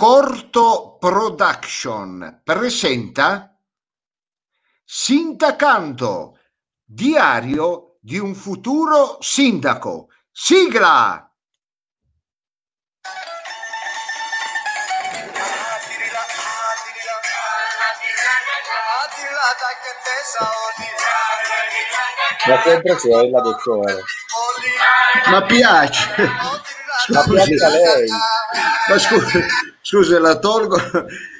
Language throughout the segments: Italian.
Corto Production presenta Sindacanto, diario di un futuro sindaco. Sigla! Ma sempre quella, dottore. Ma piace. Ma piace a lei. Ma scusi, scusi, la tolgo.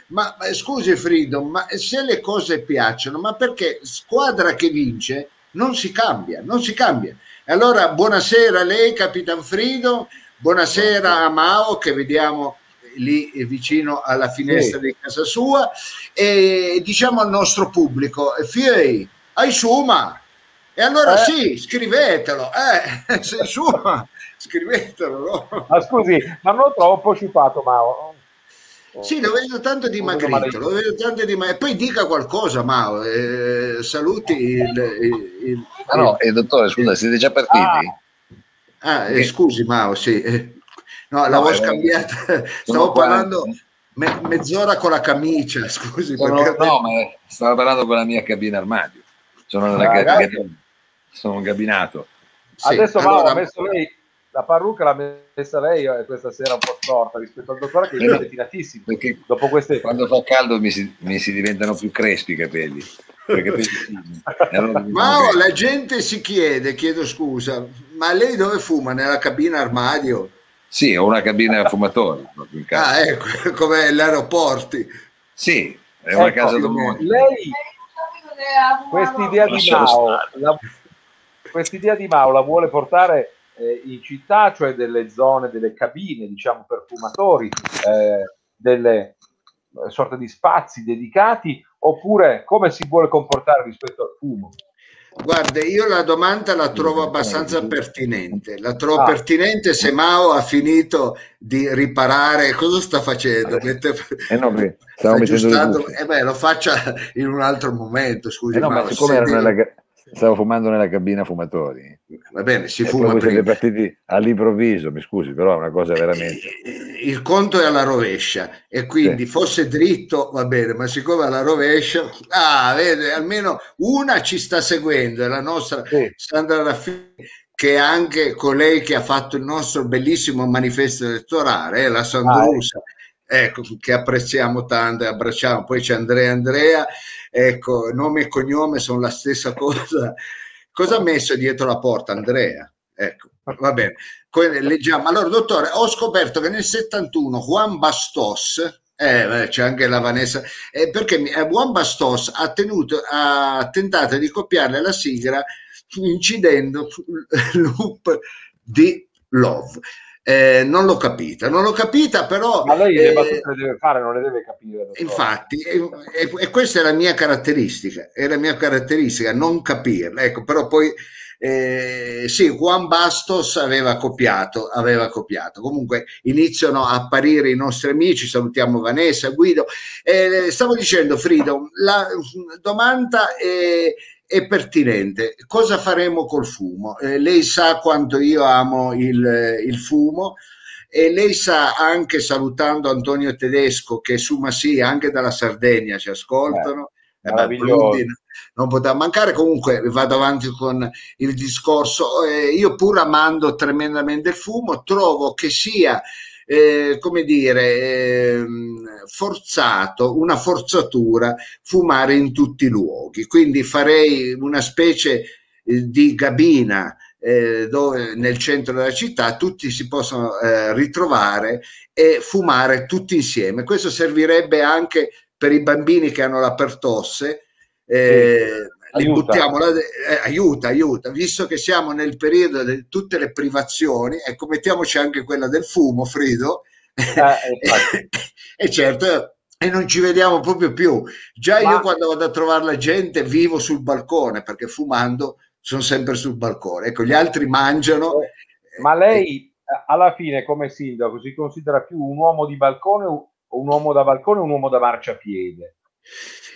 Ma, ma scusi Frido, ma se le cose piacciono, ma perché squadra che vince non si cambia, non si cambia. Allora buonasera a lei, Capitan Frido, buonasera a Mao che vediamo lì vicino alla finestra Sì. di casa sua e diciamo al nostro pubblico, Fiei, hai suma. E allora Eh. sì, scrivetelo, eh, se suma, scrivetelo. no? Ma scusi, ma non lo trovo un po' sciupato, Mao. Sì, lo vedo tanto dimagrito, lo vedo tanto dimagrito. E poi dica qualcosa, Mao, eh, saluti il... il- il- Ah no, eh, dottore, scusa, siete già partiti? Ah, eh, scusi Mao, sì. eh. No, l'avevo eh, scambiata, sono stavo qua. parlando me- mezz'ora con la camicia, scusi. Sono- perché- no, ma stavo parlando con la mia cabina armadio. Sono, nella Ah, ca- sono un gabinato. Sì, Adesso Mao allora- ha messo lei, la parrucca l'ha messa lei eh, questa sera un po' storta rispetto al dottore che è no. pettinatissimo. Perché Dopo queste... quando fa caldo mi si, mi si diventano più crespi i capelli. Allora Mao, che- la gente si chiede, chiedo scusa, ma lei dove fuma? Nella cabina armadio? Sì, ho una cabina casa. Ah, ecco, come gli aeroporti. Sì, è una Ecco, casa domani. Lei, quest'idea di Mao, la, quest'idea di Mao la vuole portare eh, in città, cioè delle zone, delle cabine, diciamo, per fumatori, eh, delle eh, sorte di spazi dedicati, oppure come si vuole comportare rispetto al fumo? Guarda, io la domanda la trovo abbastanza pertinente. La trovo Ah. pertinente se Mao ha finito di riparare. Cosa sta facendo? Mette- Eh no, sta aggiustando- eh beh, lo faccia in un altro momento. Scusi, Eh no, ma Mao, siccome se ero deve- nella stavo fumando nella cabina fumatori, Va bene, si e poi fuma voi siete partiti all'improvviso, mi scusi, però è una cosa veramente... Il conto è alla rovescia. E quindi Sì. fosse dritto va bene, ma siccome è alla rovescia, ah, vede, almeno una ci sta seguendo, è la nostra Sì. Sandra Raffini, che è anche colei che ha fatto il nostro bellissimo manifesto elettorale, eh, la Sandrusa, ecco, che apprezziamo tanto e abbracciamo. Poi c'è Andrea Andrea, ecco, nome e cognome sono la stessa cosa. Cosa ha messo dietro la porta Andrea? Ecco, va bene. Leggiamo. Allora, dottore, ho scoperto che nel 71 Juan Bastos, eh, c'è anche la Vanessa, eh, perché eh, Juan Bastos ha, tenuto, ha tentato di copiarle la sigla incidendo sul loop di Love. Eh, non l'ho capita, non l'ho capita, però. Ma lei le eh, battute le deve fare, non le deve capire. dottore. Infatti, e, e- e questa è la mia caratteristica, è la mia caratteristica, non capirla. Ecco, però poi eh, sì, Juan Bastos aveva copiato, aveva copiato. Comunque iniziano a apparire i nostri amici, salutiamo Vanessa, Guido. Eh, stavo dicendo, Frido, la domanda è, è pertinente. Cosa faremo col fumo? Eh, lei sa quanto io amo il, il fumo. E lei sa anche salutando Antonio Tedesco che su Massia anche dalla Sardegna ci ascoltano. Eh. Plundi non poteva mancare. Comunque vado avanti con il discorso. Eh, io pur amando tremendamente il fumo, trovo che sia eh, come dire ehm, forzato, una forzatura fumare in tutti i luoghi. Quindi farei una specie eh, di gabina eh, dove nel centro della città tutti si possono eh, ritrovare e fumare tutti insieme. Questo servirebbe anche per i bambini che hanno la pertosse. Eh, Aiuta. de- eh, aiuta, aiuta, visto che siamo nel periodo di tutte le privazioni, ecco, mettiamoci anche quella del fumo, Frido, Eh, e certo, e non ci vediamo proprio più. Già Ma- io quando vado a trovare la gente vivo sul balcone, perché fumando sono sempre sul balcone. Ecco, gli altri mangiano. Eh, Ma lei eh, alla fine come sindaco si considera più un uomo di balcone o un uomo da balcone o un uomo da marciapiede?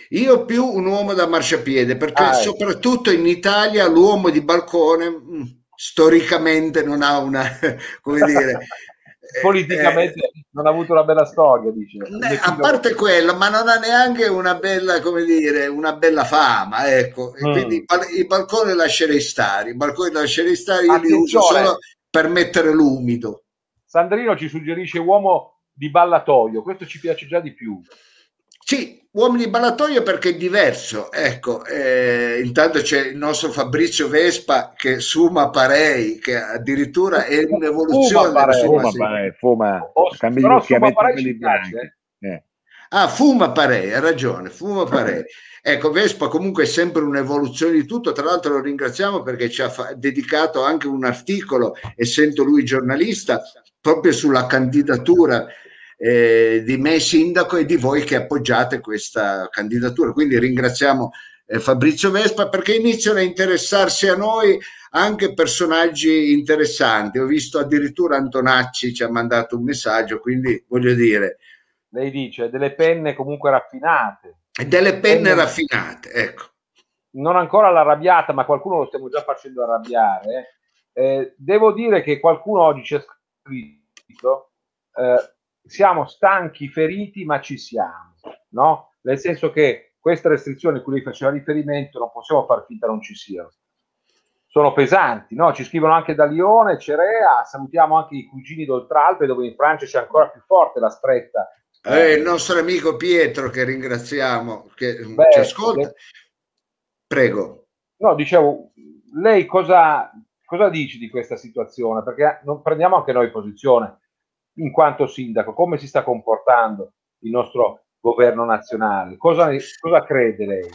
Io più un uomo da marciapiede, perché Ah, ecco. soprattutto in Italia l'uomo di balcone mh, storicamente non ha una, come dire, politicamente eh, non ha avuto una bella storia, dice. Ne, a parte quello, ma non ha neanche una bella, come dire, una bella fama, ecco. Mm. Quindi i balconi lascerei stare, i balconi lascerei stare, io Attenzione. li uso solo per mettere l'umido. Sandrino ci suggerisce uomo di ballatoio, questo ci piace già di più. Sì, uomini ballatoio perché è diverso. Ecco, eh, intanto c'è il nostro Fabrizio Vespa che suma Parei, che addirittura è un'evoluzione. Fuma Parei, fuma, parei, fuma. Oh, però suma Parei ci piace. Eh. Ah, fuma Parei, ha ragione, fuma Parei. Ecco, Vespa comunque è sempre un'evoluzione di tutto, tra l'altro lo ringraziamo perché ci ha fa- dedicato anche un articolo, essendo lui giornalista, proprio sulla candidatura eh, di me sindaco e di voi che appoggiate questa candidatura. Quindi ringraziamo eh, Fabrizio Vespa perché iniziano a interessarsi a noi anche personaggi interessanti. Ho visto addirittura Antonacci ci ha mandato un messaggio, quindi voglio dire. Lei dice delle penne comunque raffinate. Delle penne, penne raffinate, ecco. Non ancora l'arrabbiata, ma qualcuno lo stiamo già facendo arrabbiare. Eh, devo dire che qualcuno oggi ci ha scritto eh, siamo stanchi, feriti, ma ci siamo, no? Nel senso che queste restrizioni a cui lei faceva riferimento non possiamo far finta non ci siano. Sono pesanti, no? Ci scrivono anche da Lione, Cerea, salutiamo anche i cugini d'Oltralpe, dove in Francia c'è ancora più forte la stretta. Eh, il nostro amico Pietro, che ringraziamo, che Beh, ci ascolta. Le... Prego. No, dicevo, lei cosa, cosa dice di questa situazione? Perché non prendiamo anche noi posizione in quanto sindaco, come si sta comportando il nostro governo nazionale? Cosa, cosa crede lei?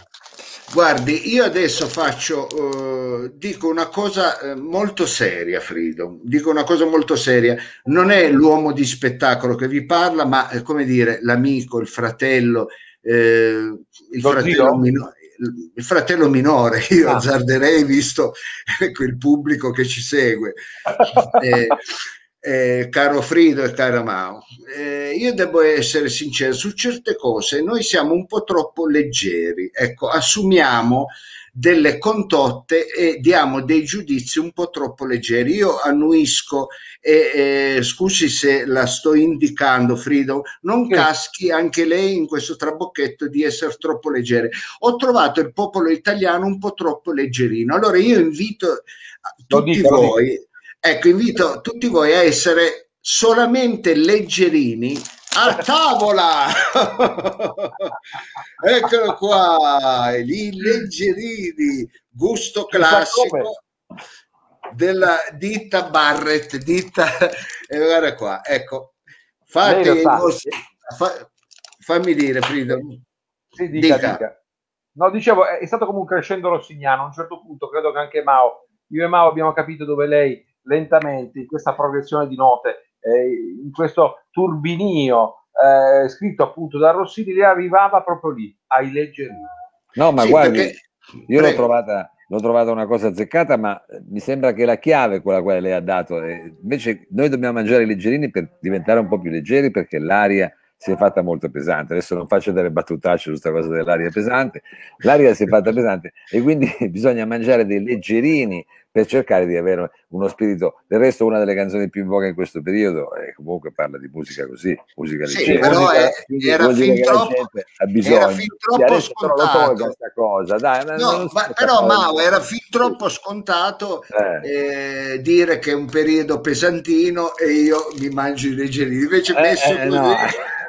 Guardi, io adesso faccio, uh, dico una cosa eh, molto seria, Frido, dico una cosa molto seria. Non è l'uomo di spettacolo che vi parla, ma è come dire l'amico, il fratello, eh, il, fratello minore, il fratello minore, io ah. azzarderei visto quel pubblico che ci segue. Eh, caro Frido e cara Mao, eh, io devo essere sincero su certe cose, noi siamo un po' troppo leggeri, ecco, assumiamo delle condotte e diamo dei giudizi un po' troppo leggeri. Io annuisco e eh, scusi se la sto indicando, Frido, non caschi anche lei in questo trabocchetto di essere troppo leggeri. Ho trovato il popolo italiano un po' troppo leggerino. Allora io invito tutti dico, voi Ecco, invito tutti voi a essere solamente leggerini a tavola. Eccolo qua, i leggerini, gusto classico della ditta Barrett, ditta e guarda qua, ecco. Fate vostri, fa, fammi dire, Frida. Sì, dica, dica. dica. No, dicevo, è stato come un crescendo rossignano. A un certo punto credo che anche Mao, io e Mao abbiamo capito dove lei lentamente in questa progressione di note, eh, in questo turbinio eh, scritto appunto da Rossini, lei arrivava proprio lì, ai leggerini. No, ma sì, guardi, perché... io l'ho trovata, l'ho trovata, una cosa azzeccata, ma mi sembra che la chiave è quella che lei ha dato. Eh, invece noi dobbiamo mangiare i leggerini per diventare un po' più leggeri perché l'aria si è fatta molto pesante. Adesso non faccio delle battutacce su questa cosa dell'aria pesante, l'aria si è fatta pesante e quindi bisogna mangiare dei leggerini per cercare di avere uno spirito. Del resto, una delle canzoni più in voga in questo periodo eh, comunque parla di musica così, musica sì, leggera. Però musica, è, era, fin troppo, ha bisogno. era fin troppo scontato. questa cosa. Dai, no, ma, però Mao era fin troppo scontato eh. Eh, dire che è un periodo pesantino e io mi mangio i leggerini. Invece eh, messo eh, così... No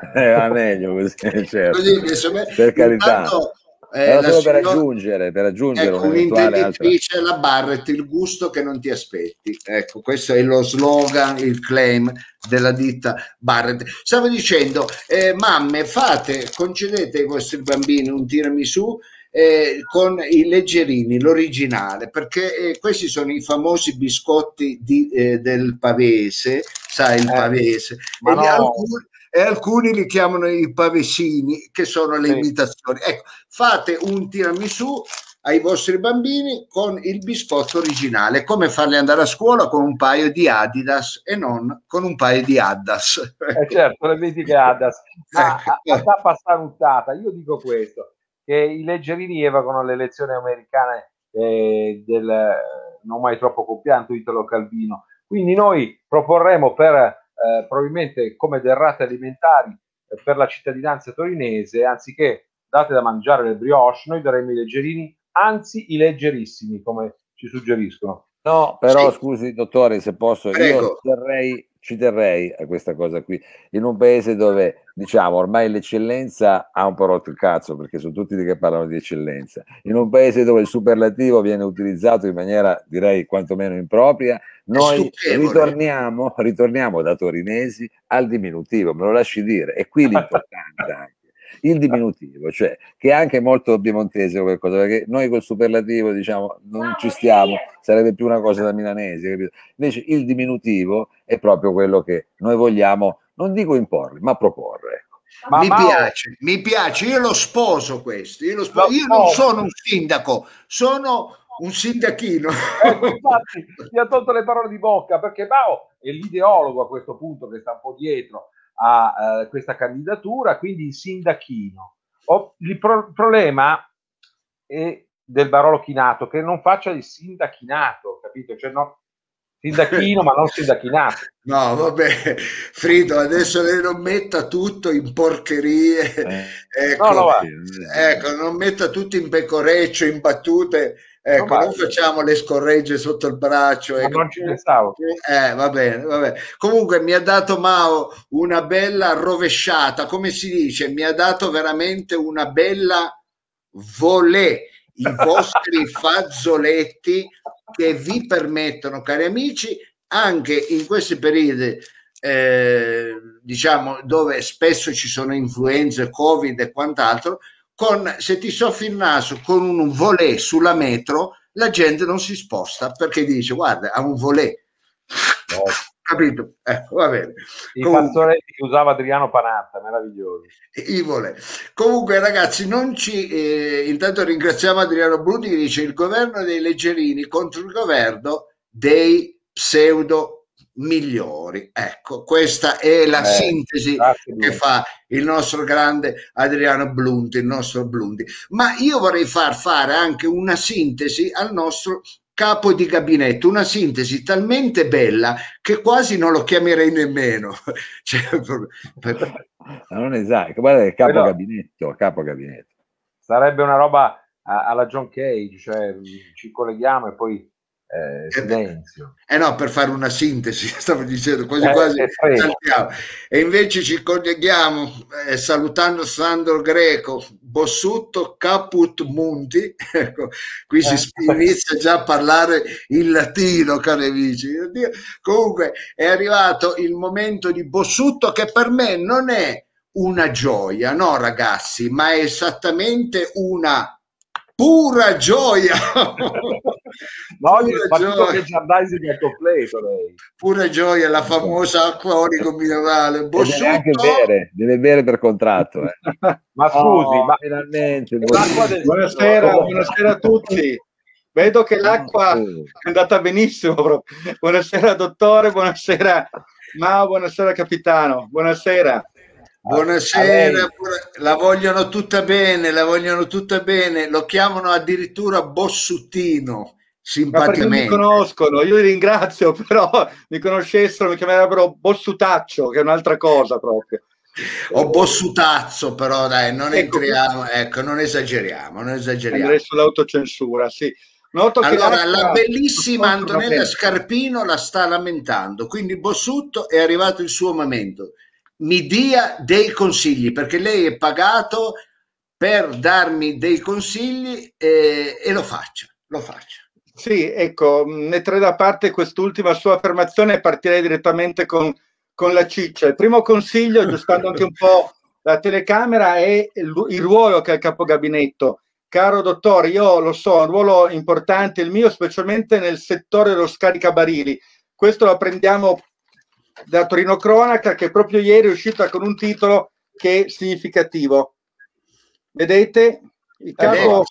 eh, va meglio così, certo. così per carità. Intanto, eh, solo per aggiungere, per aggiungere ecco, un'intenditrice altra... la Barrett, il gusto che non ti aspetti. Ecco, questo è lo slogan, il claim della ditta Barrett. Stavo dicendo, eh, mamme, fate, concedete ai vostri bambini un tiramisù eh, con i leggerini, l'originale, perché eh, questi sono i famosi biscotti di, eh, del pavese, sai il eh, pavese, e no. alcuni, e alcuni li chiamano i pavesini, che sono le sì. imitazioni. Ecco, fate un tiramisù ai vostri bambini con il biscotto originale, come farli andare a scuola con un paio di Adidas e non con un paio di Addas. Eh certo, le mitiche Addas. Ma ecco. a, tappa salutata, io dico questo, che i leggerini evocano le elezioni americane eh, del non mai troppo compianto Italo Calvino. Quindi noi proporremo per eh, probabilmente come derrate alimentari eh, per la cittadinanza torinese, anziché date da mangiare le brioche, noi daremmo i leggerini, anzi i leggerissimi, come ci suggeriscono. No, però sì. scusi dottore, se posso, Prego. io terrei ci terrei a questa cosa qui, in un paese dove diciamo ormai l'eccellenza ha un po' rotto il cazzo perché sono tutti che parlano di eccellenza, in un paese dove il superlativo viene utilizzato in maniera direi quantomeno impropria, noi ritorniamo, ritorniamo da torinesi al diminutivo, me lo lasci dire, e qui l'importante il diminutivo, cioè che è anche molto piemontese qualcosa, perché noi col superlativo diciamo non ci stiamo, sarebbe più una cosa da milanesi, capito? Invece il diminutivo è proprio quello che noi vogliamo, non dico imporre, ma proporre. Ecco. Ma mi Mao... piace, mi piace, io lo sposo questo, io, lo sposo. io non sono un sindaco, sono un sindachino. Eh, infatti, mi ha tolto le parole di bocca perché Mao è l'ideologo a questo punto che sta un po' dietro a eh, questa candidatura, quindi il sindachino. O, il pro- problema è del Barolo Chinato che non faccia il sindachinato, capito? Cioè, no, sindachino ma non sindachinato. No, vabbè, Frido, adesso lei non metta tutto in porcherie, eh. ecco, no, no, ecco, non metta tutto in pecoreccio, in battute Ecco, non, non facciamo le scorregge sotto il braccio. Ecco. Non ci pensavo. Eh, va bene, va bene. Comunque mi ha dato Mao una bella rovesciata, come si dice, mi ha dato veramente una bella volée i vostri fazzoletti che vi permettono, cari amici, anche in questi periodi, eh, diciamo, dove spesso ci sono influenze, covid e quant'altro, con, se ti soffi il naso con un volé sulla metro, la gente non si sposta perché dice guarda, ha un volé. No. Capito? Ecco, va bene. I Comunque, che usava Adriano Panatta, meraviglioso. I volé. Comunque, ragazzi, non ci. Eh, intanto ringraziamo Adriano Bruti che dice il governo dei leggerini contro il governo dei pseudo migliori. Ecco, questa è la eh, sintesi che fa il nostro grande Adriano Blunti, il nostro Blunti. Ma io vorrei far fare anche una sintesi al nostro capo di gabinetto, una sintesi talmente bella che quasi non lo chiamerei nemmeno. cioè, per... non esatto, guarda il capo Però, gabinetto, capo gabinetto. Sarebbe una roba alla John Cage, cioè ci colleghiamo e poi eh, eh, silenzio. Eh no, per fare una sintesi, stavo dicendo, quasi eh, quasi saltiamo. E invece ci colleghiamo eh, salutando Sandro Greco, Bossutto Caput Munti, ecco, qui si eh. inizia già a parlare il latino, cari amici. Comunque è arrivato il momento di Bossutto che per me non è una gioia, no ragazzi, ma è esattamente una pura gioia. Ma oggi pura gioia. merchandising è completo lei. Pura gioia, la famosa acqua onico minerale. Deve anche bere, deve bere per contratto. Eh. ma scusi, oh, ma finalmente. Buonasera, buonasera a tutti. Vedo che l'acqua è andata benissimo. Buonasera dottore, buonasera Mao, buonasera capitano, buonasera. Buonasera, la vogliono tutta bene, la vogliono tutta bene, lo chiamano addirittura Bossuttino, simpaticamente. mi conoscono, io li ringrazio, però mi conoscessero, mi chiamerebbero Bossutaccio, che è un'altra cosa proprio. O Bossutazzo, però dai, non ecco, entriamo, ecco, non esageriamo, non esageriamo. Andrei sull'autocensura, sì. Noto allora, la bellissima Antonella Scarpino la sta lamentando, quindi Bossutto è arrivato il suo momento mi dia dei consigli, perché lei è pagato per darmi dei consigli e, e lo faccia, lo faccia. Sì, ecco, metterei da parte quest'ultima sua affermazione e partirei direttamente con, con la ciccia. Il primo consiglio, aggiustando anche un po' la telecamera, è il, il ruolo che ha il capogabinetto. Caro dottore, io lo so, è un ruolo importante il mio, specialmente nel settore dello scaricabarili. Questo lo apprendiamo da Torino Cronaca che proprio ieri è uscita con un titolo che è significativo. Vedete? Il capo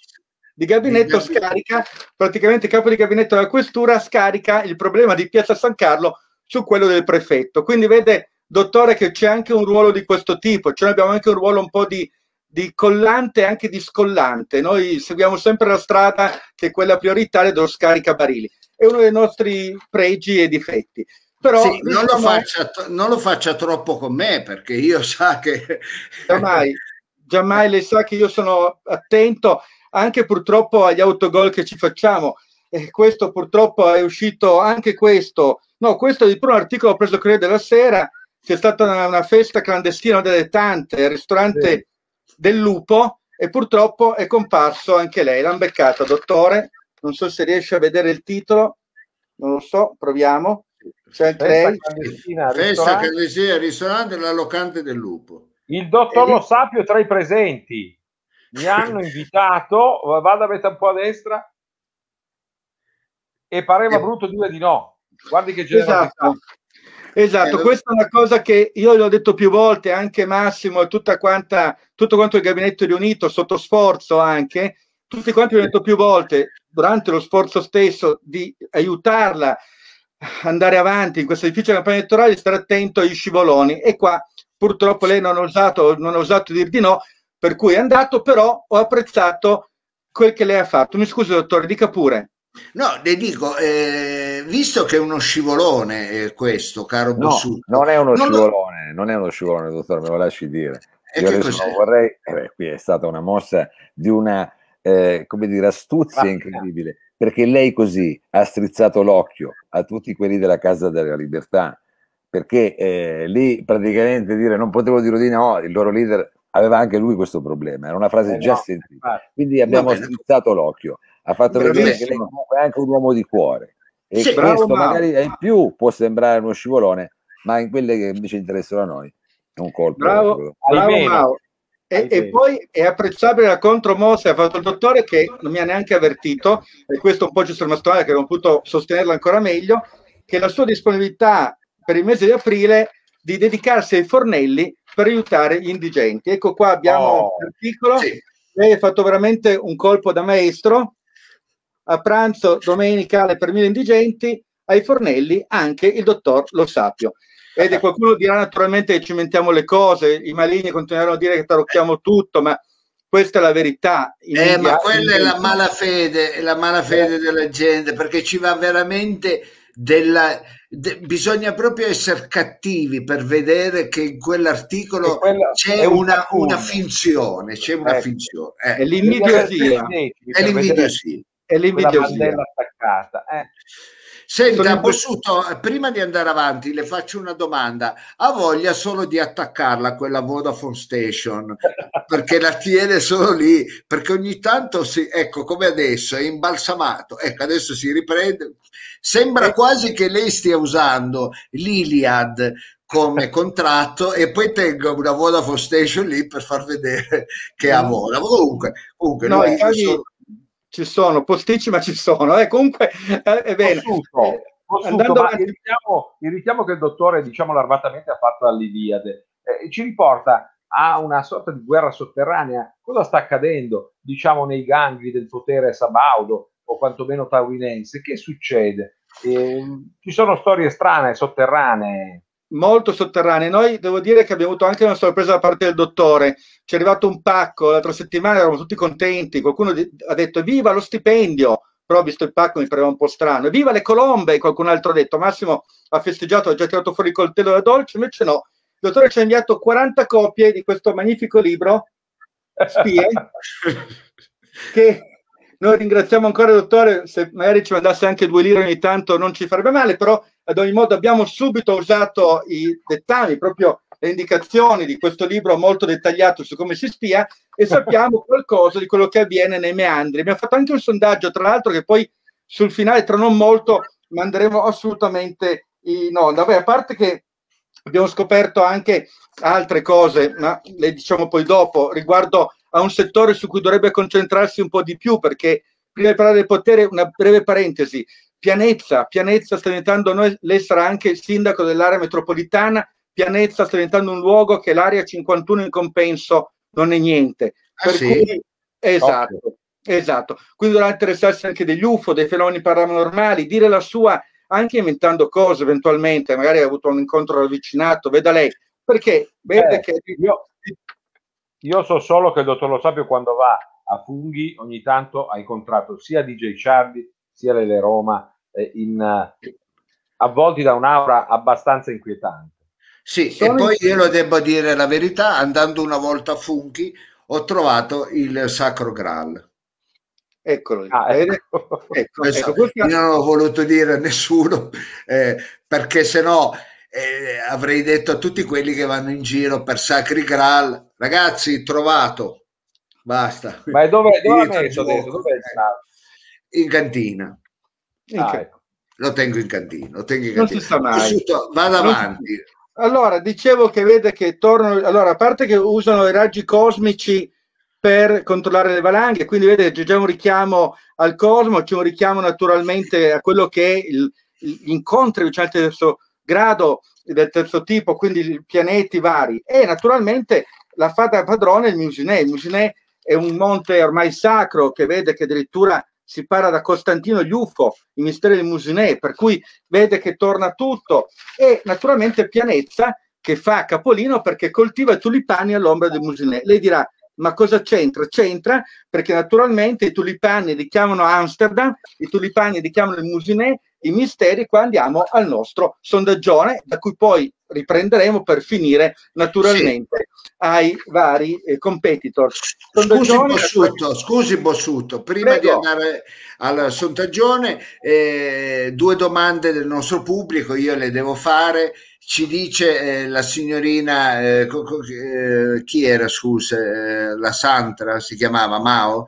di gabinetto scarica, praticamente il capo di gabinetto della questura scarica il problema di Piazza San Carlo su quello del prefetto. Quindi vede, dottore, che c'è anche un ruolo di questo tipo, cioè abbiamo anche un ruolo un po' di, di collante e anche di scollante. Noi seguiamo sempre la strada che è quella prioritaria dello scaricabarili. È uno dei nostri pregi e difetti. Però sì, non, lo faccia, non, lo faccia, troppo con me perché io sa che... Giammai, giammai lei sa che io sono attento anche purtroppo agli autogol che ci facciamo. E questo purtroppo è uscito anche questo. No, questo è di un articolo preso credo della sera. C'è stata una, una festa clandestina delle tante al ristorante sì. del Lupo e purtroppo è comparso anche lei. L'hanno beccata, dottore. Non so se riesce a vedere il titolo, non lo so, proviamo. C'è anche lei. Festa clandestina al ristorante La Locante del Lupo. Il dottor Lo Sapio tra i presenti. Mi hanno invitato, vado a mettere un po' a destra e pareva eh. brutto dire di no. Guardi che generosità. Esatto. Esatto, eh, questa è una cosa che io l'ho detto più volte, anche Massimo e tutta quanta, tutto quanto il gabinetto riunito, sotto sforzo anche, tutti quanti l'ho detto più volte, durante lo sforzo stesso di aiutarla a andare avanti in questa difficile campagna elettorale, stare attento agli scivoloni. E qua purtroppo lei non ha osato, non ha osato dir di no, per cui è andato, però ho apprezzato quel che lei ha fatto. Mi scusi, dottore, dica pure. No, le dico, eh, visto che è uno scivolone eh, questo, caro no, Bossuto. Non è uno non scivolone, lo... non è uno scivolone, dottore, me lo lasci dire. Io adesso non vorrei, eh beh, qui è stata una mossa di una, eh, come dire, astuzia ah, incredibile, perché lei così ha strizzato l'occhio a tutti quelli della Casa della Libertà, perché eh, lì praticamente dire non potevo dire di no, il loro leader aveva anche lui questo problema, era una frase eh già no, sentita. Quindi abbiamo strizzato l'occhio ha fatto vedere che lei comunque è anche un uomo di cuore e sì, questo bravo, magari in più può sembrare uno scivolone ma in quelle che invece interessano a noi è un colpo bravo, bravo e, e, poi è apprezzabile la contromossa che ha fatto il dottore che non mi ha neanche avvertito e questo un po' ci sono rimasto male che non ho potuto sostenerlo ancora meglio che la sua disponibilità per il mese di aprile di dedicarsi ai fornelli per aiutare gli indigenti ecco qua abbiamo oh, l'articolo sì. lei ha fatto veramente un colpo da maestro a pranzo domenicale per mille indigenti, ai fornelli anche il dottor Lo Sapio. Ed qualcuno dirà naturalmente che cimentiamo le cose, i maligni continueranno a dire che tarocchiamo tutto, ma questa è la verità. Eh, ma quella è la malafede, è la malafede della gente, perché ci va veramente della... De, bisogna proprio essere cattivi per vedere che in quell'articolo c'è un una, una, finzione, c'è una eh, finzione. Eh. È l'invidiosia. È l'invidiosia è l'invidiosia attaccata. Eh. Senta, Bossuto, prima di andare avanti le faccio una domanda. Ha voglia solo di attaccarla quella Vodafone Station? Perché la tiene solo lì? Perché ogni tanto, si, ecco, come adesso, è imbalsamato. Ecco, adesso si riprende. Sembra quasi che lei stia usando l'Iliad come contratto e poi tenga una Vodafone Station lì per far vedere che ha vola. Comunque, comunque no, noi solo ci sono posticci, ma ci sono. Eh, comunque eh, è bene. Possuto, possuto, il, richiamo, il, richiamo, che il dottore, diciamo, larvatamente ha fatto all'Iliade eh, ci riporta a una sorta di guerra sotterranea. Cosa sta accadendo, diciamo, nei gangli del potere sabaudo o quantomeno taurinense? Che succede? Eh, ci sono storie strane, sotterranee molto sotterranee. Noi devo dire che abbiamo avuto anche una sorpresa da parte del dottore. Ci è arrivato un pacco l'altra settimana, eravamo tutti contenti. Qualcuno ha detto: Viva lo stipendio! Però, visto il pacco, mi pareva un po' strano. Viva le colombe! Qualcun altro ha detto: Massimo ha festeggiato, ha già tirato fuori il coltello da dolce. Invece, no. Il dottore ci ha inviato 40 copie di questo magnifico libro, Spie, che noi ringraziamo ancora il dottore, se magari ci mandasse anche due lire ogni tanto non ci farebbe male, però ad ogni modo abbiamo subito usato i dettagli, proprio le indicazioni di questo libro molto dettagliato su come si spia e sappiamo qualcosa di quello che avviene nei meandri. Abbiamo fatto anche un sondaggio, tra l'altro, che poi sul finale, tra non molto, manderemo assolutamente in onda. Beh, a parte che abbiamo scoperto anche altre cose, ma le diciamo poi dopo, riguardo a un settore su cui dovrebbe concentrarsi un po' di più, perché prima di parlare del potere, una breve parentesi. Pianezza, Pianezza sta diventando, noi, lei sarà anche il sindaco dell'area metropolitana, Pianezza sta diventando un luogo che l'area 51 in compenso non è niente. Ah, per sì? cui, esatto, okay. esatto. Quindi dovrà interessarsi anche degli UFO, dei fenomeni paranormali, dire la sua anche inventando cose eventualmente, magari ha avuto un incontro ravvicinato, veda lei, perché vede eh, che io, io so solo che il dottor Lo Sapio quando va a funghi ogni tanto ha incontrato sia DJ Charlie sia Lele Roma eh, in, avvolti da un'aura abbastanza inquietante. Sì, Sono e poi io lo devo dire la verità, andando una volta a Funchi ho trovato il Sacro Graal. Eccolo, ah, ecco. ecco, ecco, io non ho voluto dire a nessuno eh, perché se no eh, avrei detto a tutti quelli che vanno in giro per Sacri Graal, ragazzi, trovato, basta. Ma dove, dove messo adesso? Dove in cantina. Ah, ecco. Lo tengo in cantina, lo tengo in cantina. Non si sa mai. Vado avanti. Allora, dicevo che vede che tornano, allora, a parte che usano i raggi cosmici per controllare le valanghe, quindi vede c'è già un richiamo al cosmo, c'è un richiamo naturalmente a quello che è il, gli incontri di certo terzo grado del terzo tipo, quindi i pianeti vari e naturalmente la fata padrone è il Musinè. Il Musinè è un monte ormai sacro che vede che addirittura si parla da Costantino gli UFO, i misteri del Musinè, per cui vede che torna tutto e naturalmente Pianezza che fa capolino perché coltiva tulipani all'ombra del Musinè. Lei dirà ma cosa c'entra? C'entra perché naturalmente i tulipani richiamano Amsterdam, i tulipani richiamano il Musinè, i misteri qua andiamo al nostro sondaggione, da cui poi riprenderemo per finire naturalmente sì. ai vari eh, competitor. Scusi Bossuto, scusi Bossuto, prima Prego. di andare al sondaggione, eh, due domande del nostro pubblico, io le devo fare ci dice eh, la signorina, eh, eh, chi era, scusa, eh, la Santra si chiamava Mao,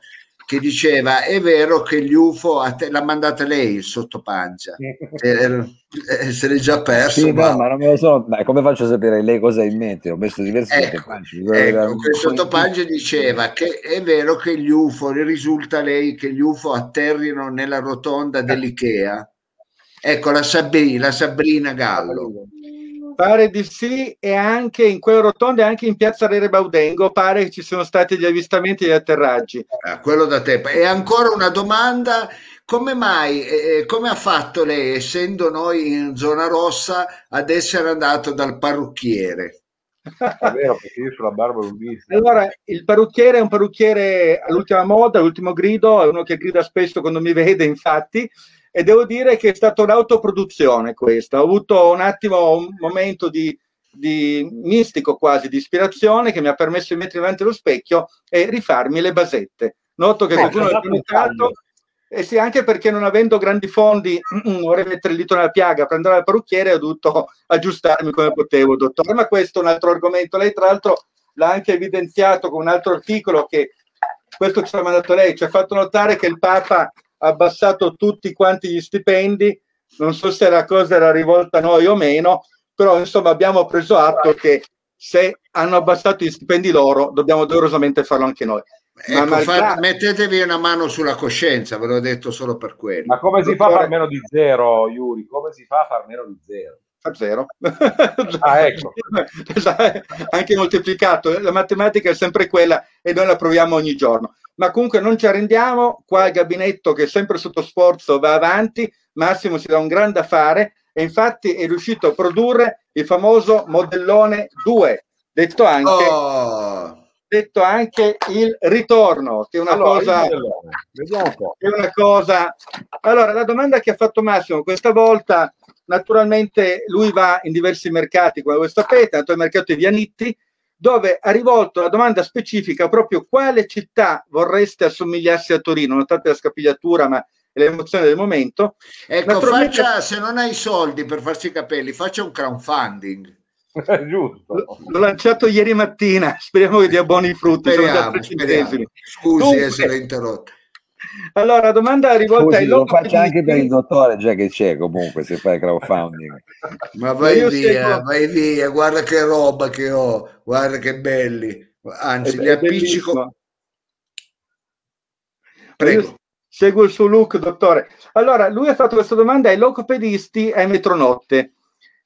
che diceva è vero che gli UFO te, l'ha mandata lei il sottopancia. Eh, se l'è già perso sì, ma... ma non me lo so. Ma come faccio a sapere lei cosa ha in mente? Ho messo diversi ecco, sottopanci ecco, quel sottopancia diceva che è vero che gli UFO risulta lei che gli UFO atterrino nella rotonda dell'Ikea. Ecco la Sabrina, la Sabrina Gallo Pare di sì, e anche in quelle rotonde, anche in piazza Rere Baudengo, pare che ci siano stati gli avvistamenti e gli atterraggi. Ah, quello da te. E ancora una domanda: come mai, eh, come ha fatto lei, essendo noi in zona rossa, ad essere andato dal parrucchiere? È vero, perché io sulla barba lunghissima. Allora, il parrucchiere è un parrucchiere all'ultima moda, all'ultimo grido, è uno che grida spesso quando mi vede, infatti, e devo dire che è stata un'autoproduzione questa. Ho avuto un attimo un momento di, di mistico quasi, di ispirazione che mi ha permesso di mettere davanti allo specchio e rifarmi le basette. Noto che eh, qualcuno l'ha notato. E sì, anche perché non avendo grandi fondi, vorrei mettere il dito nella piaga, prendere il parrucchiere ho dovuto aggiustarmi come potevo, dottore. Ma questo è un altro argomento. Lei, tra l'altro, l'ha anche evidenziato con un altro articolo che questo ci ha mandato lei, ci ha fatto notare che il Papa abbassato tutti quanti gli stipendi, non so se la cosa era rivolta a noi o meno, però insomma abbiamo preso atto che se hanno abbassato gli stipendi loro, dobbiamo doverosamente farlo anche noi. Ecco, malgrado... fa, mettetevi una mano sulla coscienza, ve l'ho detto solo per quello. Ma come si fa a far meno di zero, Yuri? Come si fa a far meno di zero? Fa zero. Ah, ecco. Anche moltiplicato. La matematica è sempre quella e noi la proviamo ogni giorno ma comunque non ci arrendiamo, qua il gabinetto che è sempre sotto sforzo va avanti, Massimo si dà un grande affare. E infatti è riuscito a produrre il famoso modellone 2, detto anche, oh. detto anche il ritorno, che è una allora, cosa... Vediamo un È una cosa... Allora, la domanda che ha fatto Massimo questa volta, naturalmente lui va in diversi mercati, come voi sapete, è andato al mercato di Vianitti, dove ha rivolto la domanda specifica proprio quale città vorreste assomigliarsi a Torino. Notate la scapigliatura, ma è l'emozione del momento. Ecco, Naturalmente... faccia, se non hai soldi per farsi i capelli, faccia un crowdfunding. Giusto. L'ho lanciato ieri mattina, speriamo che dia buoni frutti. Speriamo, speriamo. Scusi Dunque, essere interrotto. Allora, la domanda rivolta Scusi, ai lo faccio anche per il dottore, già che c'è comunque se fai crowdfunding. Ma vai via, seguo... vai via, guarda che roba che ho, guarda che belli. Anzi, li appiccico. Prego. seguo il suo look, dottore. Allora, lui ha fatto questa domanda ai logopedisti e ai metronotte.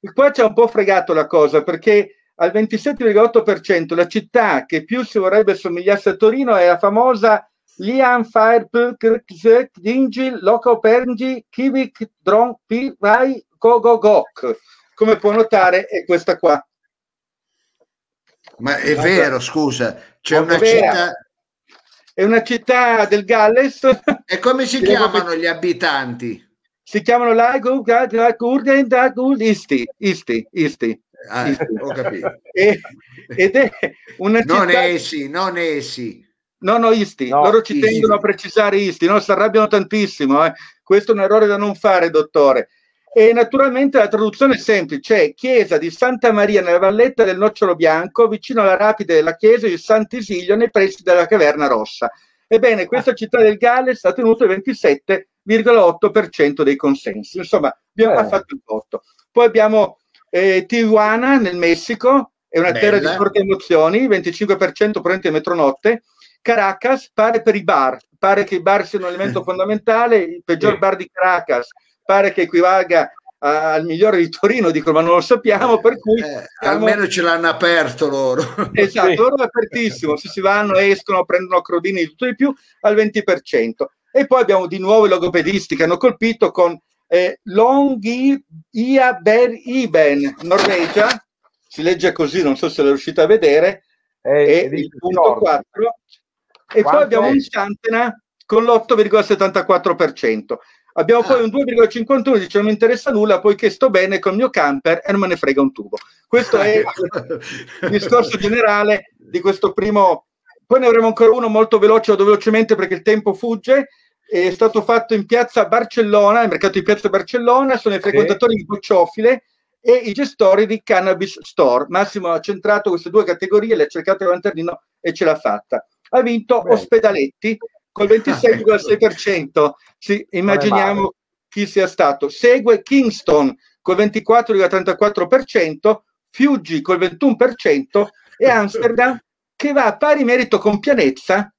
E qua ci ha un po' fregato la cosa perché al 27,8% la città che più si vorrebbe somigliasse a Torino è la famosa Lian Fire Kirkzek Dingil Loco Pergi Kivik Dron Pai Gogogok. Come può notare è questa qua. Ma è vero, scusa, c'è una città... È una città del Galles. E come si chiamano gli abitanti? si chiamano Isti, Isti, Isti. Ah, ho capito. E, ed è una città... Non essi, non essi. No, no, Isti. No, Loro ci Isti. tengono a precisare Isti, no? Si arrabbiano tantissimo. Eh? Questo è un errore da non fare, dottore. E naturalmente la traduzione è semplice, è chiesa di Santa Maria nella valletta del Nocciolo Bianco, vicino alla rapide della chiesa di Sant'Isilio, nei pressi della Caverna Rossa. Ebbene, questa città del Galles ha tenuto il 27,8% dei consensi. Insomma, abbiamo eh. fatto il voto. Poi abbiamo eh, Tijuana nel Messico, è una Bella. terra di forti emozioni, 25% presente metronotte. Caracas pare per i bar, pare che i bar siano un elemento fondamentale, il peggior sì. bar di Caracas pare che equivalga al migliore di Torino, dicono, ma non lo sappiamo, per cui... Eh, siamo... Almeno ce l'hanno aperto loro. Esatto, sì. loro è apertissimo, se si vanno, escono, prendono crodini di tutto di più, al 20%. E poi abbiamo di nuovo i logopedisti che hanno colpito con eh, Longi Iaber Iben, Norvegia, si legge così, non so se l'è riuscito a vedere, eh, e il punto 4. E poi abbiamo un Santena con l'8,74%. Abbiamo ah. poi un 2,51, dice non mi interessa nulla, poiché sto bene con il mio camper e non me ne frega un tubo. Questo è il discorso generale di questo primo. Poi ne avremo ancora uno molto veloce o velocemente perché il tempo fugge. È stato fatto in piazza Barcellona, il mercato di piazza Barcellona, sono i frequentatori sì. di bocciofile e i gestori di Cannabis Store. Massimo ha centrato queste due categorie, le ha cercate il lanternino e ce l'ha fatta. Ha vinto Beh. Ospedaletti, col 26,6%. Sì, immaginiamo chi sia stato. Segue Kingston col 24,34%, Fiuggi col 21% e Amsterdam che va a pari merito con Pianezza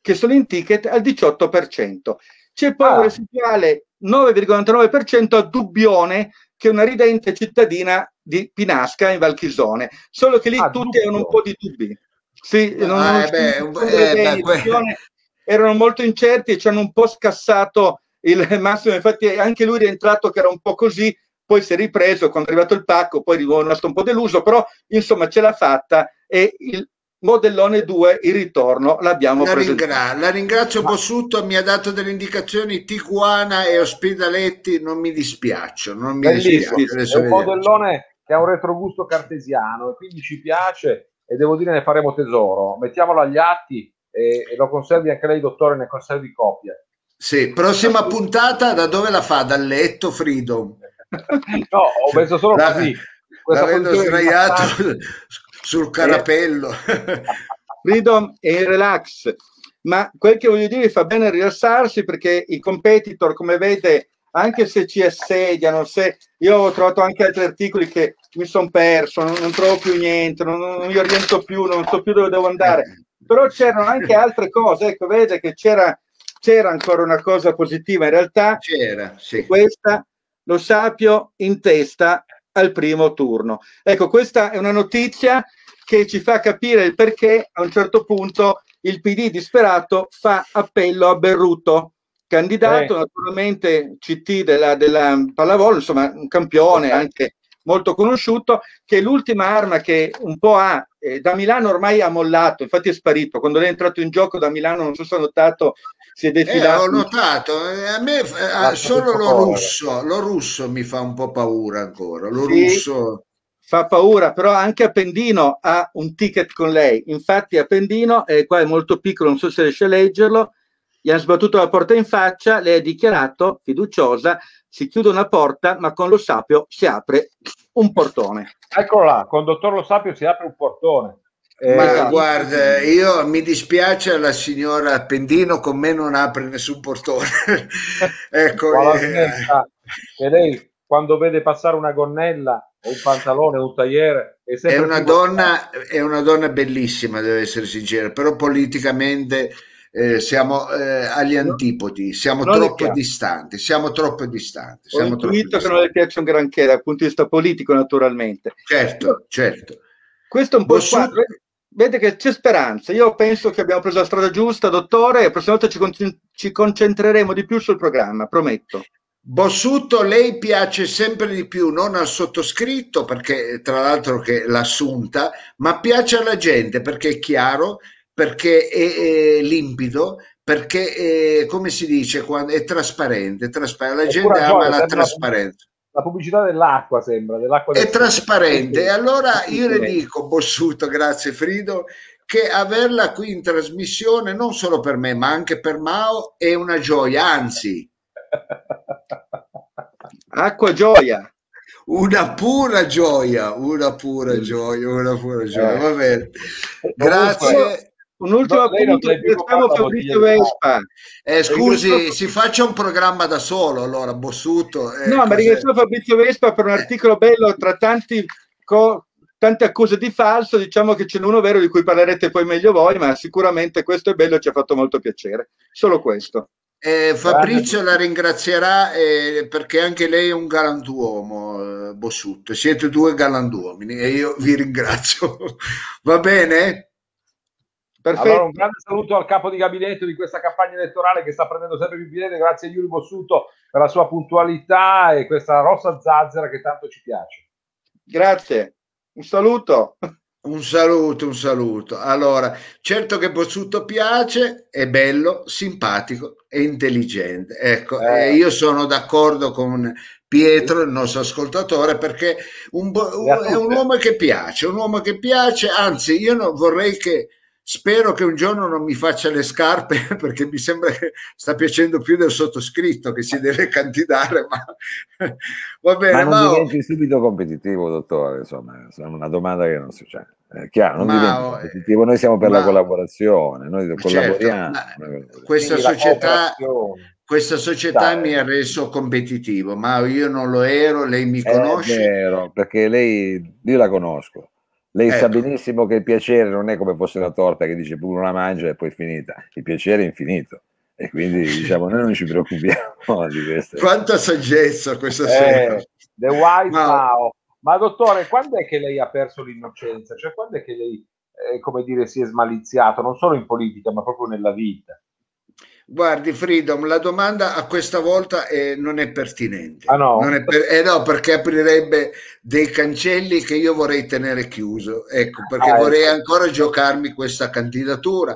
che sono in ticket al 18%. C'è poi ah. un residuale 9,99% a Dubbione che è una ridente cittadina di Pinasca in Valchisone, solo che lì ah, tutti hanno un po' di dubbi. Sì, non, ah, non beh, eh, beh, erano molto incerti e ci hanno un po' scassato il massimo. Infatti, anche lui è rientrato che era un po' così, poi si è ripreso quando è arrivato il pacco, poi è rimasto un po' deluso, però insomma ce l'ha fatta e il modellone 2, il ritorno, l'abbiamo la, ringra- la ringrazio Ma... Bossutto, mi ha dato delle indicazioni Tijuana e Ospedaletti, non mi dispiacciono, non mi dispiace. È un modellone che ha un retrogusto cartesiano e quindi ci piace e devo dire ne faremo tesoro. Mettiamolo agli atti e, e lo conservi anche lei, dottore, ne conservi copia. Sì, prossima puntata da dove la fa? Dal letto, Freedom? no, ho messo solo la, così. L'avendo sdraiato sul carapello. Freedom e relax. Ma quel che voglio dire fa bene rilassarsi perché i competitor, come vede, anche se ci assediano, se io ho trovato anche altri articoli che mi sono perso, non, non, trovo più niente, non, non mi oriento più, non so più dove devo andare però c'erano anche altre cose, ecco, vede che c'era, c'era ancora una cosa positiva, in realtà c'era, sì. questa lo Sapio in testa al primo turno. Ecco, questa è una notizia che ci fa capire il perché a un certo punto il PD disperato fa appello a Berruto, candidato eh. naturalmente CT della, della pallavolo, insomma un campione anche molto conosciuto, che è l'ultima arma che un po' ha, eh, da Milano ormai ha mollato, infatti è sparito, quando è entrato in gioco da Milano, non so se ha notato, si è defilato. Eh, ho notato, eh, a me eh, solo lo russo, lo russo mi fa un po' paura ancora, lo sì, russo... Fa paura, però anche Appendino ha un ticket con lei, infatti Appendino, eh, qua è molto piccolo, non so se riesce a leggerlo, gli hanno sbattuto la porta in faccia, lei ha dichiarato, fiduciosa, si chiude una porta, ma con lo sapio si apre un portone. Eccolo là, con dottor Lo Sapio si apre un portone. Eh, ma esatto. guarda, io mi dispiace la signora Pendino, con me non apre nessun portone. ecco, eh. che lei quando vede passare una gonnella o un pantalone o un tagliere è, è una donna, è una donna bellissima, deve essere sincera, però politicamente eh, siamo eh, agli antipodi, siamo non troppo distanti, siamo troppo distanti. Siamo Ho intuito che non le piace un granché dal punto di vista politico, naturalmente. Certo, certo. Questo è un po' Bossu... il quadro. Vede che c'è speranza. Io penso che abbiamo preso la strada giusta, dottore, e la prossima volta ci, con- ci concentreremo di più sul programma, prometto. Bossutto, lei piace sempre di più, non al sottoscritto, perché tra l'altro che l'assunta, ma piace alla gente perché è chiaro, perché è, è limpido, perché è, come si dice quando è trasparente, trasparente. la gente ama la trasparenza. la pubblicità dell'acqua sembra dell'acqua è trasparente. E allora io le dico Bossuto grazie Frido che averla qui in trasmissione non solo per me ma anche per Mao è una gioia anzi. Acqua gioia. Una pura gioia una pura gioia una pura gioia. Va bene. Grazie un ultimo punto, ringraziamo Fabrizio Vespa. Eh, scusi, si faccia un programma da solo, allora, Bossuto. Eh, no, ma ringraziamo Fabrizio Vespa per un articolo bello tra tanti co- tante accuse di falso, diciamo che ce n'è uno vero di cui parlerete poi meglio voi, ma sicuramente questo è bello e ci ha fatto molto piacere. Solo questo. Eh, Fabrizio la ringrazierà eh, perché anche lei è un galantuomo, eh, Bossuto. Siete due galantuomini e io vi ringrazio. Va bene? Perfetto. Allora, un grande saluto al capo di gabinetto di questa campagna elettorale che sta prendendo sempre più piede. Grazie a Yuri Bossuto per la sua puntualità e questa rossa zazzera che tanto ci piace. Grazie, un saluto. Un saluto, un saluto. Allora, certo che Bossuto piace, è bello, simpatico e intelligente. Ecco, eh. io sono d'accordo con Pietro, il nostro ascoltatore, perché un, è un uomo che piace, un uomo che piace, anzi, io non vorrei che Spero che un giorno non mi faccia le scarpe perché mi sembra che sta piacendo più del sottoscritto che si deve candidare. Ma va bene. Ma non Mao... diventi subito competitivo, dottore. Insomma, è una domanda che non si c'è. È chiaro, non diventi competitivo. Noi siamo per Mao, la collaborazione, noi certo, collaboriamo. Questa società, questa società mi ha reso competitivo, ma io non lo ero, lei mi conosce. È vero, perché lei, io la conosco lei ecco. sa benissimo che il piacere non è come fosse una torta che dice pure una mangia e poi è finita. Il piacere è infinito. E quindi diciamo noi non ci preoccupiamo di questo. Quanta saggezza questa eh, sera. The White Ma... Ma dottore, quando è che lei ha perso l'innocenza? Cioè quando è che lei, eh, come dire, si è smaliziato, non solo in politica, ma proprio nella vita? Guardi, Freedom, la domanda a questa volta è, non è pertinente. Ah, no? È per, eh no, perché aprirebbe dei cancelli che io vorrei tenere chiuso. Ecco, perché ah, vorrei ecco. ancora giocarmi questa candidatura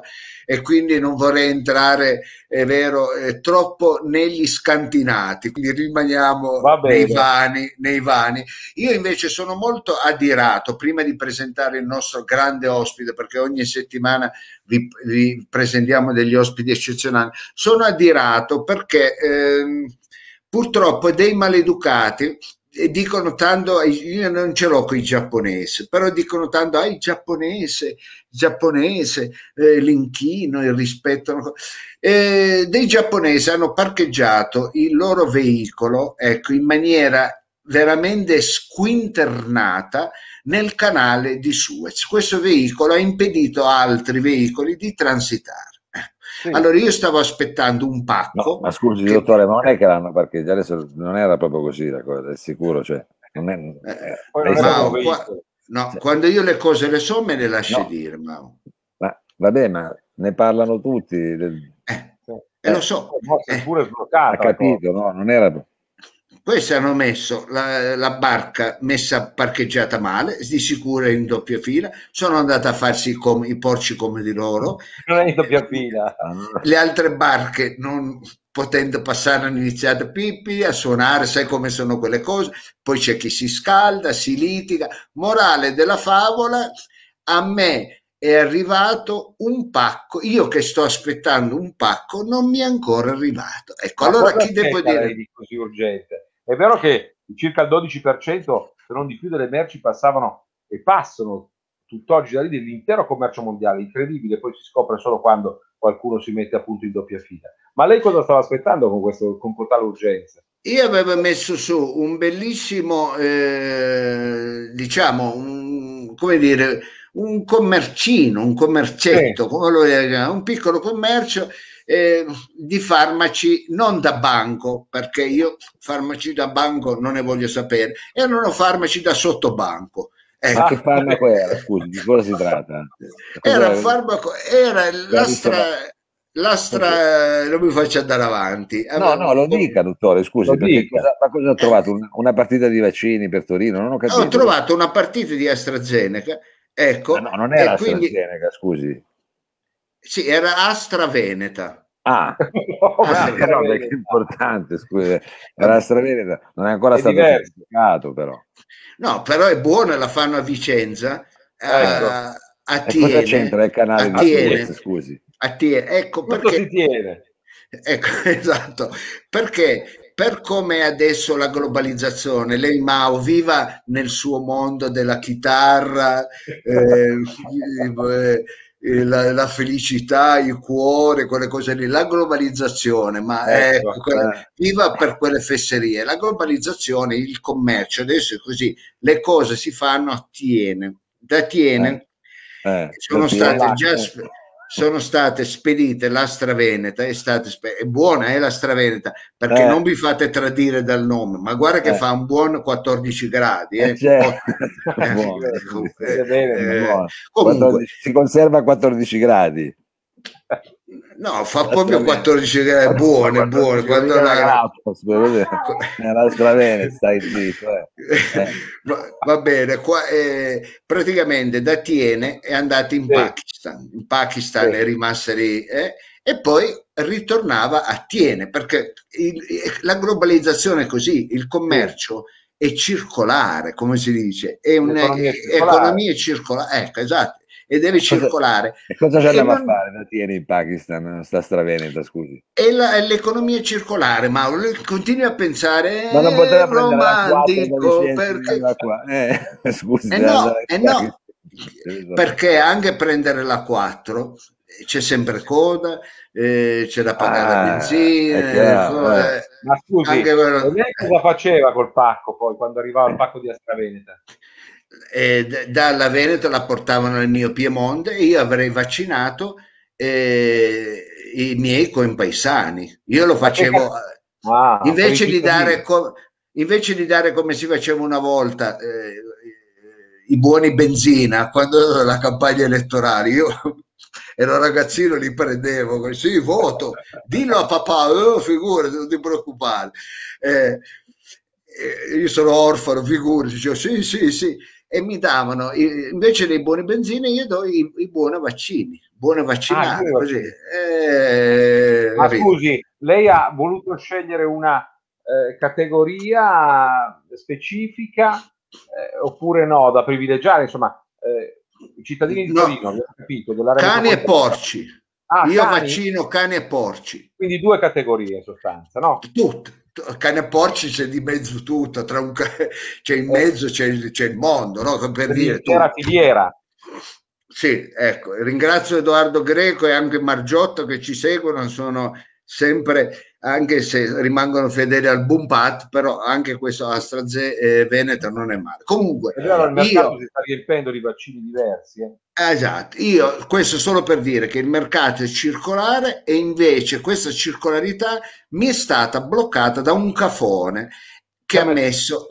e quindi non vorrei entrare, è vero, eh, troppo negli scantinati, quindi rimaniamo nei vani, nei vani. Io invece sono molto adirato, prima di presentare il nostro grande ospite, perché ogni settimana vi, vi presentiamo degli ospiti eccezionali, sono adirato perché... Eh, purtroppo dei maleducati dicono tanto, io non ce l'ho con i giapponesi, però dicono tanto, ah, il giapponese, giapponese, eh, l'inchino, il rispetto. Eh, dei giapponesi hanno parcheggiato il loro veicolo, ecco, in maniera veramente squinternata nel canale di Suez. Questo veicolo ha impedito a altri veicoli di transitare. Sì. Allora io stavo aspettando un pacco. No, ma scusi, che... dottore, ma non è che l'hanno parcheggiato, adesso non era proprio così la cosa, è sicuro. Cioè, non è, eh, Mao, qua, no, sì. quando io le cose le so me le lasci no. dire, Mao. Ma vabbè, ma ne parlano tutti. Del... Eh, eh, lo so. Eh, pure sbloccata. Ha capito, no? Non era questi hanno messo la, la, barca messa parcheggiata male, di sicuro in doppia fila, sono andate a farsi com- i porci come di loro. Non è in doppia fila. Le altre barche, non potendo passare, hanno iniziato a pippi, a suonare, sai come sono quelle cose. Poi c'è chi si scalda, si litiga. Morale della favola, a me è arrivato un pacco, io che sto aspettando un pacco, non mi è ancora arrivato. Ecco, Ma allora chi devo dire? Di così urgente? È vero che circa il 12%, se non di più, delle merci passavano e passano tutt'oggi da lì dell'intero commercio mondiale, incredibile, poi si scopre solo quando qualcuno si mette appunto in doppia fila. Ma lei cosa stava aspettando con, questo, con totale urgenza? Io avevo messo su un bellissimo, eh, diciamo, un, come dire, un commercino, un commercetto, sì. come lo chiamano, un piccolo commercio eh, di farmaci non da banco, perché io farmaci da banco non ne voglio sapere, erano farmaci da sottobanco. Ecco. Ma che farmaco era? Scusi, di cosa si tratta? Era un farmaco, era l'astra, l'astra, non mi faccio andare avanti. No, no, lo dica, dottore, scusi, cosa, ma cosa ha trovato? Una, una, partita di vaccini per Torino? Non ho capito. Ho trovato una partita di AstraZeneca, ecco. Ma no, non era AstraZeneca, quindi... scusi. Sì, era Astra Veneta. Ah, no, ah però è importante, scusa, la Straveneta non è ancora è stato certificato però. No, però è buona, la fanno a Vicenza. Ecco. Uh, a Tiene, cosa c'entra il canale di Suez, scusi? A Tiene, ecco Tutto perché... si tiene. Ecco, esatto, perché per come adesso la globalizzazione, lei Mao viva nel suo mondo della chitarra, eh, eh, la, la, felicità, il cuore, quelle cose lì, la globalizzazione, ma ecco, ecco, quella, viva per quelle fesserie. La globalizzazione, il commercio, adesso è così, le cose si fanno a Tiene. Da Tiene eh, eh, sono state già sono state spedite l'Astra Veneta, è, stata è buona è la Straveneta, perché eh. non vi fate tradire dal nome, ma guarda che eh. fa un buon 14 gradi. Eh. Comunque, si conserva a 14 gradi. No, fa proprio 14 gradi, buone, buone. Quando la... Nella bene, stai zitto. Eh. Eh. Va, va, bene, qua, eh, praticamente da Tiene è andato in sì. Pakistan, in Pakistan sì. è rimasta lì eh, e poi ritornava a Tiene perché il, la globalizzazione è così, il commercio è circolare, come si dice, è un'economia circolare, ecco, esatto e deve cosa, circolare. E cosa ci andiamo non... a fare da tieni in Pakistan, sta straveneta, scusi? È, la, è l'economia circolare, ma continui a pensare ma non poteva romantico perché... Eh, scusi, eh no, eh no, perché anche prendere la 4 c'è sempre coda, eh, c'è da pagare ah, benzina. Chiaro, eh. eh. Ma scusi, anche quello... lei cosa faceva col pacco poi quando arrivava il pacco di Astraveneta? Eh, dalla Veneto la portavano nel mio Piemonte e io avrei vaccinato eh, i miei compaesani. Io lo facevo ah, invece, di dare co- invece di dare come si faceva una volta eh, i buoni benzina quando la campagna elettorale. Io ero ragazzino, li prendevo, sì, voto, dillo a papà, oh, figurati, non ti preoccupare. Eh, eh, io sono orfano, figurati, dicevo sì, sì, sì e mi davano invece dei buoni benzine io do i, i buoni vaccini buone vaccinati ah, così. Eh, ma scusi lei ha voluto scegliere una eh, categoria specifica eh, oppure no da privilegiare insomma eh, i cittadini di Torino no. capito cani e porci ah, io cani? vaccino cani e porci quindi due categorie in sostanza no? tutte cane porci c'è di mezzo tutto, tra un c'è in mezzo c'è, c'è il mondo, no? per dire filiera, filiera. Sì, ecco, ringrazio Edoardo Greco e anche Margiotto che ci seguono, sono sempre, anche se rimangono fedeli al boom pat, però anche questo AstraZe eh, Veneto non è male. Comunque, è vero, il mercato io, si sta riempendo di vaccini diversi. Eh. Esatto, io questo solo per dire che il mercato è circolare e invece questa circolarità mi è stata bloccata da un cafone che ha messo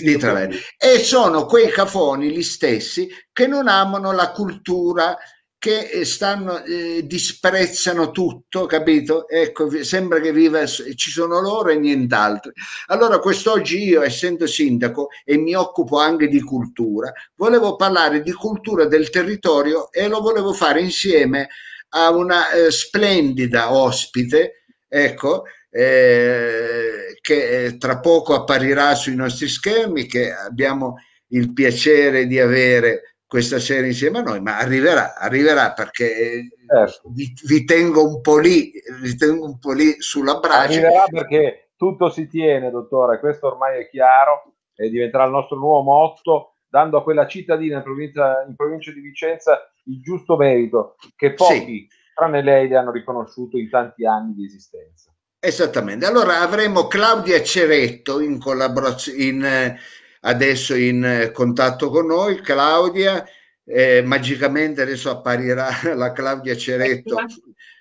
literalmente e sono quei cafoni gli stessi che non amano la cultura che eh, stanno, eh, disprezzano tutto, capito? Ecco, sembra che viva, ci sono loro e nient'altro. Allora, quest'oggi io, essendo sindaco e mi occupo anche di cultura, volevo parlare di cultura del territorio e lo volevo fare insieme a una eh, splendida ospite, ecco, eh, che eh, tra poco apparirà sui nostri schermi, che abbiamo il piacere di avere questa sera insieme a noi, ma arriverà, arriverà perché certo. vi, vi, tengo un po' lì, vi tengo un po' lì sulla braccia. Arriverà perché tutto si tiene, dottore, questo ormai è chiaro e diventerà il nostro nuovo motto, dando a quella cittadina in provincia, in provincia di Vicenza il giusto merito che pochi, sì. tranne lei, le hanno riconosciuto in tanti anni di esistenza. Esattamente. Allora avremo Claudia Ceretto in collaborazione adesso in eh, contatto con noi, Claudia. Eh, magicamente adesso apparirà la Claudia Ceretto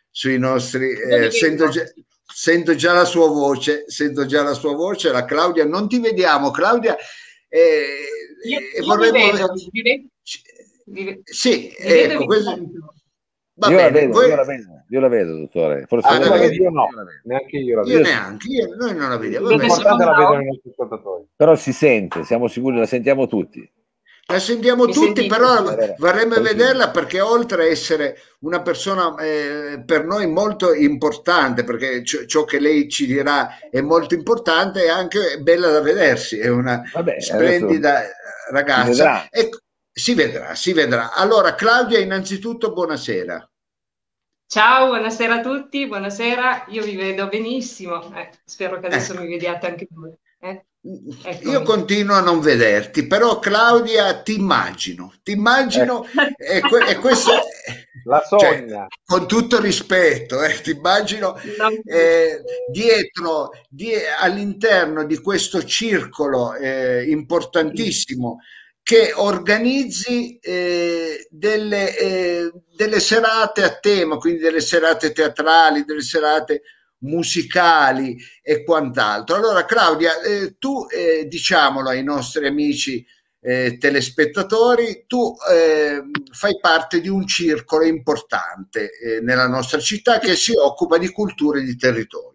sui nostri. Eh, sento, già, sento, già, la sua voce, sento già la sua voce. La Claudia, non ti vediamo, Claudia. Eh, io, io vorremmo... vedo, sì, ecco, questo, Va io, bene, la vedo, voi... io, la vedo, io la vedo, dottore. Forse ah, la vedo. io no, neanche io la vedo. Io neanche, io, noi non la vediamo. L'importante la vedono i nostri ascoltatori. Però si sente, siamo sicuri, la sentiamo tutti. La sentiamo Mi tutti, sentite? però vorremmo vederla perché oltre a essere una persona eh, per noi molto importante, perché ciò che lei ci dirà è molto importante, è anche bella da vedersi, è una Vabbè, splendida ragazza. Si vedrà. E, si vedrà, si vedrà. Allora, Claudia, innanzitutto buonasera. Ciao, buonasera a tutti, buonasera, io vi vedo benissimo, eh, spero che adesso eh. mi vediate anche voi. Eh? Ecco. Io continuo a non vederti, però Claudia ti immagino, ti immagino eh. e, que- e, questo la cioè, sogna. Cioè, con tutto rispetto, eh, ti immagino eh, dietro, die- all'interno di questo circolo eh, importantissimo che organizzi eh, delle, eh, delle serate a tema, quindi delle serate teatrali, delle serate musicali e quant'altro. Allora Claudia, eh, tu eh, diciamolo ai nostri amici eh, telespettatori, tu eh, fai parte di un circolo importante nella nostra città che si occupa di cultura e di territorio.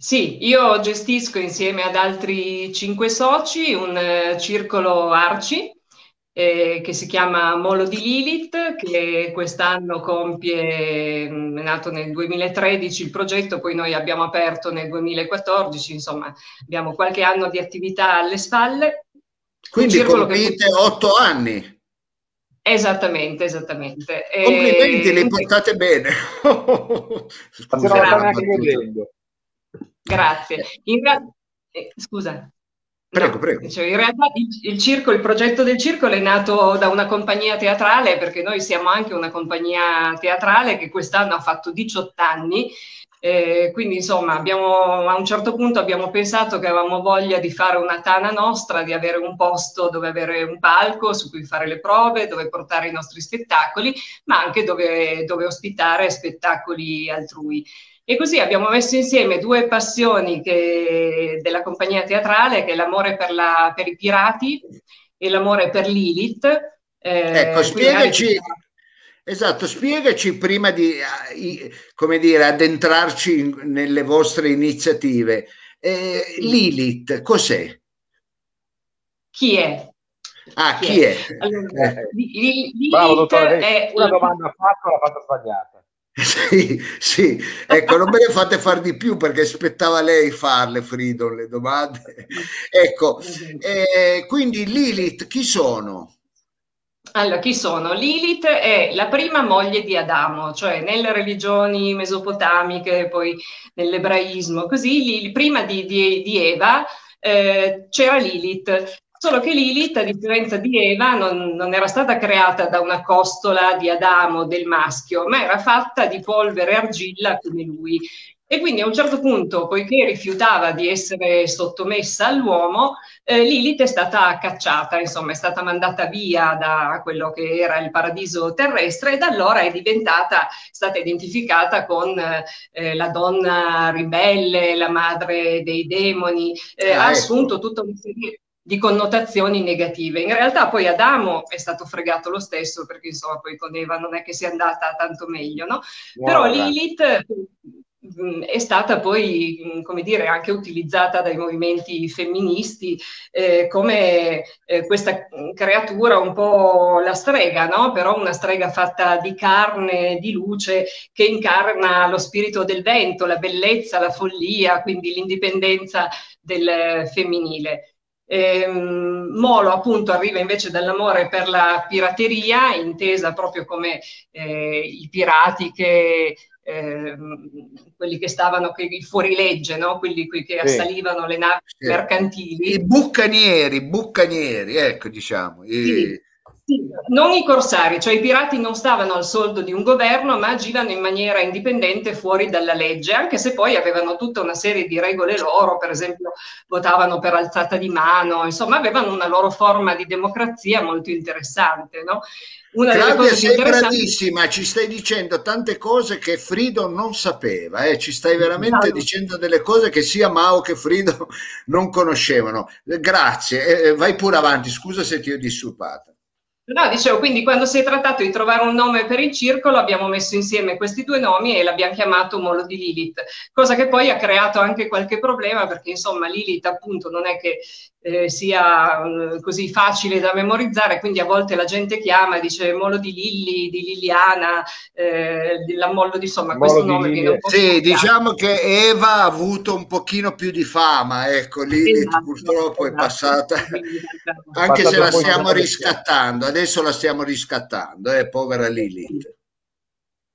Sì, io gestisco insieme ad altri cinque soci un eh, circolo Arci eh, che si chiama Molo di Lilith, che quest'anno compie, è nato nel 2013 il progetto, poi noi abbiamo aperto nel 2014, insomma abbiamo qualche anno di attività alle spalle. Quindi compite che... otto anni. Esattamente, esattamente. Complimenti, e... li portate bene. Grazie. Grazie. In realtà, eh, scusa. Prego, no, prego. Cioè, in realtà il, il, circo, il progetto del circolo è nato da una compagnia teatrale, perché noi siamo anche una compagnia teatrale che quest'anno ha fatto 18 anni. Eh, quindi insomma abbiamo, a un certo punto abbiamo pensato che avevamo voglia di fare una tana nostra, di avere un posto dove avere un palco su cui fare le prove, dove portare i nostri spettacoli, ma anche dove, dove ospitare spettacoli altrui. E così abbiamo messo insieme due passioni che, della compagnia teatrale, che è l'amore per, la, per i pirati e l'amore per Lilith. Eh, ecco, spiegaci, esatto, spiegaci prima di, come dire, addentrarci in, nelle vostre iniziative. Eh, Lilith, cos'è? Chi è? Ah, chi, chi è? è? Allora, eh. Lilith Bravo, dottore, è una domanda fatta, l'ha fatta sbagliata. Sì, sì, ecco, non me ne fate fare di più perché aspettava lei farle, Fridon, le domande. Ecco, eh, quindi Lilith, chi sono? Allora, chi sono? Lilith è la prima moglie di Adamo, cioè nelle religioni mesopotamiche, poi nell'ebraismo, così, prima di, di, di Eva eh, c'era Lilith, Solo che Lilith, a differenza di Eva, non, non, era stata creata da una costola di Adamo, del maschio, ma era fatta di polvere e argilla come lui. E quindi a un certo punto, poiché rifiutava di essere sottomessa all'uomo, eh, Lilith è stata cacciata, insomma è stata mandata via da quello che era il paradiso terrestre e da allora è diventata, è stata identificata con eh, la donna ribelle, la madre dei demoni, eh, ah, ha ecco. assunto tutta una serie di connotazioni negative. In realtà poi Adamo è stato fregato lo stesso, perché insomma poi con Eva non è che sia andata tanto meglio, no? Wow, Però Lilith mm, è stata poi, mm, come dire, anche utilizzata dai movimenti femministi eh, come eh, questa creatura un po' la strega, no? Però una strega fatta di carne, di luce, che incarna lo spirito del vento, la bellezza, la follia, quindi l'indipendenza del femminile. Ehm, Molo appunto arriva invece dall'amore per la pirateria, intesa proprio come eh, i pirati che eh, quelli che stavano i fuorilegge, no? quelli che assalivano le navi sì. mercantili. I bucanieri, bucanieri, ecco diciamo. I... Sì, non i corsari, cioè i pirati non stavano al soldo di un governo, ma agivano in maniera indipendente fuori dalla legge, anche se poi avevano tutta una serie di regole loro, per esempio votavano per alzata di mano, insomma avevano una loro forma di democrazia molto interessante. No? Una Claudia, sei bravissima, ci stai dicendo tante cose che Frido non sapeva, eh? ci stai veramente no. dicendo delle cose che sia Mao che Frido non conoscevano. Grazie, eh, vai pure avanti, scusa se ti ho disturbato. No, dicevo, quindi quando si è trattato di trovare un nome per il circolo abbiamo messo insieme questi due nomi e l'abbiamo chiamato Molo di Lilith, cosa che poi ha creato anche qualche problema perché insomma Lilith appunto non è che eh, sia eh, così facile da memorizzare, quindi a volte la gente chiama e dice Molo di Lilli, di Liliana, eh, l'ammollo di insomma Molo questo di nome viene un po' Sì, diciamo che Eva ha avuto un pochino più di fama, ecco, Lilith esatto, purtroppo esatto. è passata, anche se la stiamo riscattando adesso la stiamo riscattando, eh, povera Lilith.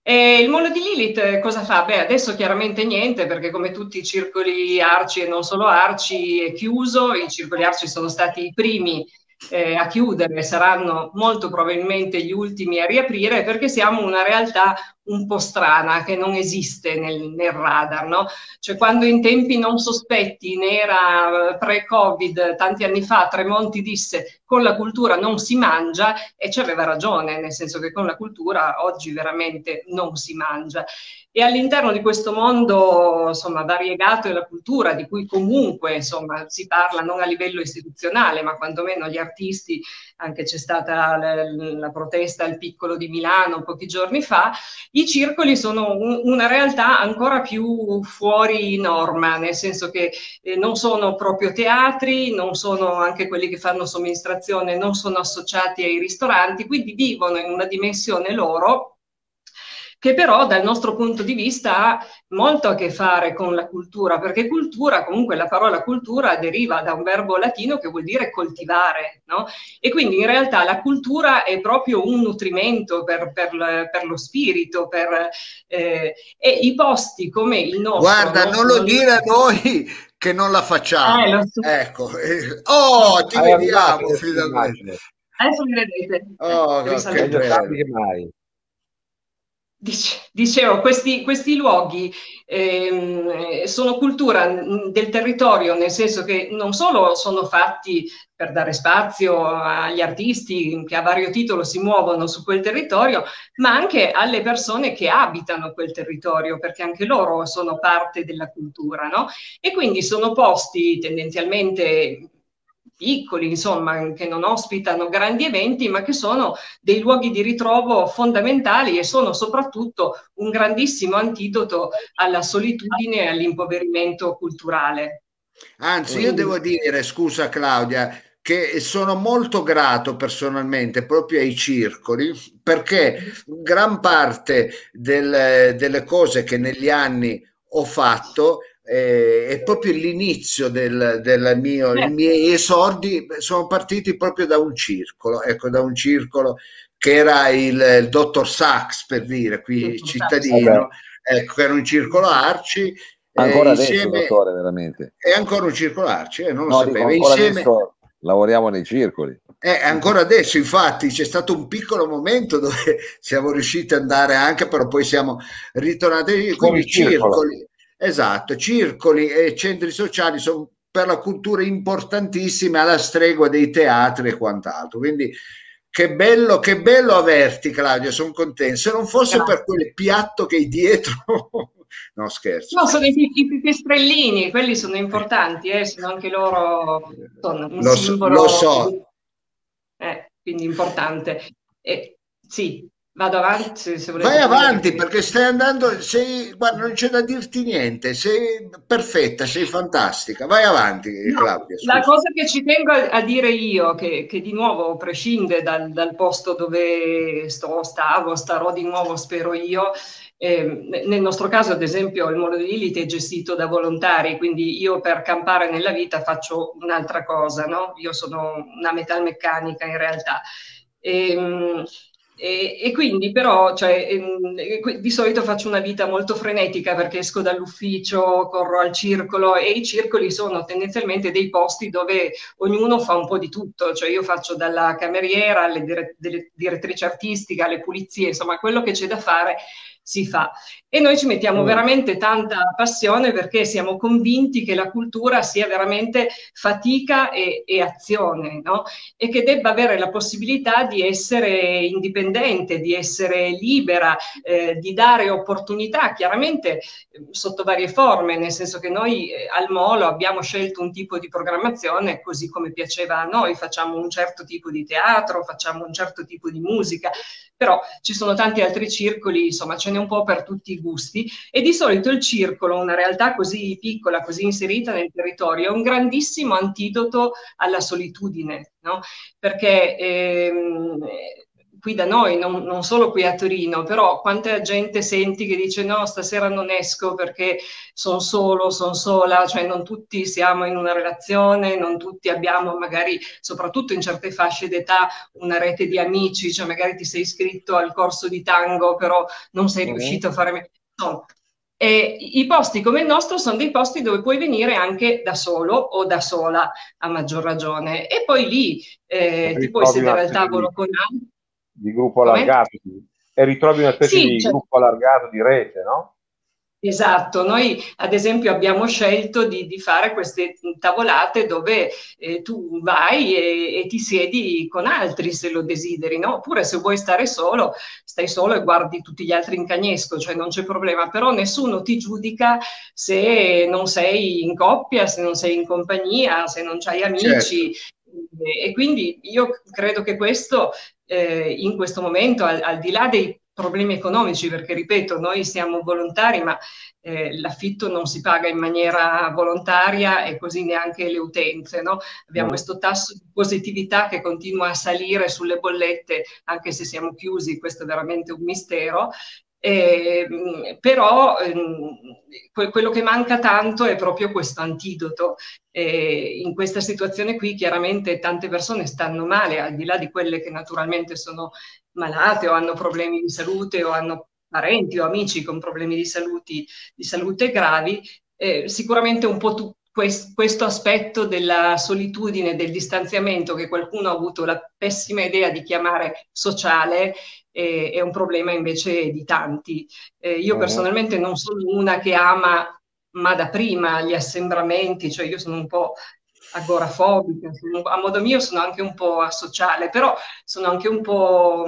E il molo di Lilith eh, cosa fa? Beh, adesso chiaramente niente, perché come tutti i circoli arci e non solo arci è chiuso, i circoli arci sono stati i primi eh, a chiudere, saranno molto probabilmente gli ultimi a riaprire perché siamo una realtà un po' strana che non esiste nel, nel radar, no? Cioè quando in tempi non sospetti, ne era eh, pre-Covid, tanti anni fa, Tremonti disse con la cultura non si mangia e ci aveva ragione, nel senso che con la cultura oggi veramente non si mangia. E all'interno di questo mondo insomma, variegato della cultura, di cui comunque insomma, si parla non a livello istituzionale, ma quantomeno gli artisti, anche c'è stata la, la protesta al piccolo di Milano pochi giorni fa, i circoli sono un, una realtà ancora più fuori norma, nel senso che eh, non sono proprio teatri, non sono anche quelli che fanno somministrazione, non sono associati ai ristoranti, quindi vivono in una dimensione loro che però dal nostro punto di vista ha molto a che fare con la cultura, perché cultura, comunque la parola cultura deriva da un verbo latino che vuol dire coltivare, no? E quindi in realtà la cultura è proprio un nutrimento per, per, per lo spirito, per, eh, e i posti come il nostro... Guarda, non lo dire a noi che non la facciamo. Eh, so. Ecco. Oh, ti ah, vediamo finalmente. Adesso mi vedete. Oh, no, che bello. che Dicevo, questi, questi luoghi ehm, sono cultura del territorio, nel senso che non solo sono fatti per dare spazio agli artisti che a vario titolo si muovono su quel territorio, ma anche alle persone che abitano quel territorio, perché anche loro sono parte della cultura, no? E quindi sono posti tendenzialmente piccoli, insomma, che non ospitano grandi eventi, ma che sono dei luoghi di ritrovo fondamentali e sono soprattutto un grandissimo antidoto alla solitudine e all'impoverimento culturale. Anzi, io devo dire, scusa Claudia, che sono molto grato personalmente proprio ai circoli perché gran parte del, delle cose che negli anni ho fatto eh, è proprio l'inizio del, del mio, i miei esordi sono partiti proprio da un circolo, ecco, da un circolo che era il, il dottor Sachs per dire qui cittadino, ecco, era un circolo Arci. Ancora eh, adesso, insieme, dottore, veramente. È ancora un circolo Arci, eh, non lo no, sapevo. Insieme, lavoriamo nei circoli. Eh, ancora adesso, infatti, c'è stato un piccolo momento dove siamo riusciti ad andare anche, però poi siamo ritornati. Quindi circoli, Esatto, circoli e centri sociali sono per la cultura importantissimi alla stregua dei teatri e quant'altro. Quindi che bello, che bello averti Claudia, sono contento. Se non fosse Grazie. per quel piatto che hai dietro... no, scherzo. No, sono i, i pipistrellini, quelli sono importanti, eh, sono anche loro sono un lo, simbolo. Lo so. Eh, quindi importante. Eh, sì, Vado avanti se volete. Vai avanti dire. perché stai andando, sei, guarda, non c'è da dirti niente, sei perfetta, sei fantastica. Vai avanti, no, Claudia. Scusa. La cosa che ci tengo a, a dire io, che, che, di nuovo prescinde dal, dal posto dove sto, stavo, starò di nuovo, spero io. Eh, nel nostro caso, ad esempio, il mondo di Lilith è gestito da volontari, quindi io per campare nella vita faccio un'altra cosa, no? Io sono una metalmeccanica in realtà. E, ehm, e, e, quindi però cioè, ehm, di solito faccio una vita molto frenetica perché esco dall'ufficio, corro al circolo e i circoli sono tendenzialmente dei posti dove ognuno fa un po' di tutto, cioè io faccio dalla cameriera alle dire- direttrici artistiche, alle pulizie, insomma quello che c'è da fare si fa. E noi ci mettiamo mm. veramente tanta passione perché siamo convinti che la cultura sia veramente fatica e, e azione, no? E che debba avere la possibilità di essere indipendente, di essere libera, eh, di dare opportunità, chiaramente eh, sotto varie forme, nel senso che noi eh, al Molo abbiamo scelto un tipo di programmazione così come piaceva a noi, facciamo un certo tipo di teatro, facciamo un certo tipo di musica, però ci sono tanti altri circoli, insomma ce n'è un po' per tutti i gusti e di solito il circolo, una realtà così piccola, così inserita nel territorio, è un grandissimo antidoto alla solitudine, no? perché ehm, qui da noi, non, non, solo qui a Torino, però quanta gente senti che dice no, stasera non esco perché sono solo, sono sola, cioè non tutti siamo in una relazione, non tutti abbiamo magari, soprattutto in certe fasce d'età, una rete di amici, cioè magari ti sei iscritto al corso di tango, però non sei mm-hmm. riuscito a fare... No. E I posti come il nostro sono dei posti dove puoi venire anche da solo o da sola, a maggior ragione. E poi lì eh, ti puoi sedere al tavolo con altri di gruppo allargato e ritrovi una specie sì, di cioè... gruppo allargato di rete, no? Esatto, noi ad esempio abbiamo scelto di, di fare queste tavolate dove eh, tu vai e, e, ti siedi con altri se lo desideri, no? oppure se vuoi stare solo, stai solo e guardi tutti gli altri in cagnesco, cioè non c'è problema, però nessuno ti giudica se non sei in coppia, se non sei in compagnia, se non hai amici. Certo. E quindi io credo che questo eh, in questo momento, al, al, di là dei problemi economici, perché ripeto, noi siamo volontari, ma eh, l'affitto non si paga in maniera volontaria e così neanche le utenze. No? Abbiamo mm. questo tasso di positività che continua a salire sulle bollette, anche se siamo chiusi, questo è veramente un mistero. Eh, però eh, quello che manca tanto è proprio questo antidoto. Eh, in questa situazione qui chiaramente tante persone stanno male, al di là di quelle che naturalmente sono malate o hanno problemi di salute o hanno parenti o amici con problemi di, saluti, di salute gravi, eh, sicuramente un po' tu, questo aspetto della solitudine, del distanziamento che qualcuno ha avuto la pessima idea di chiamare sociale, eh, è un problema invece di tanti. Eh, io personalmente non sono una che ama, ma da prima, gli assembramenti, cioè io sono un po' agorafobica, a modo mio sono anche un po' asociale, però sono anche un po'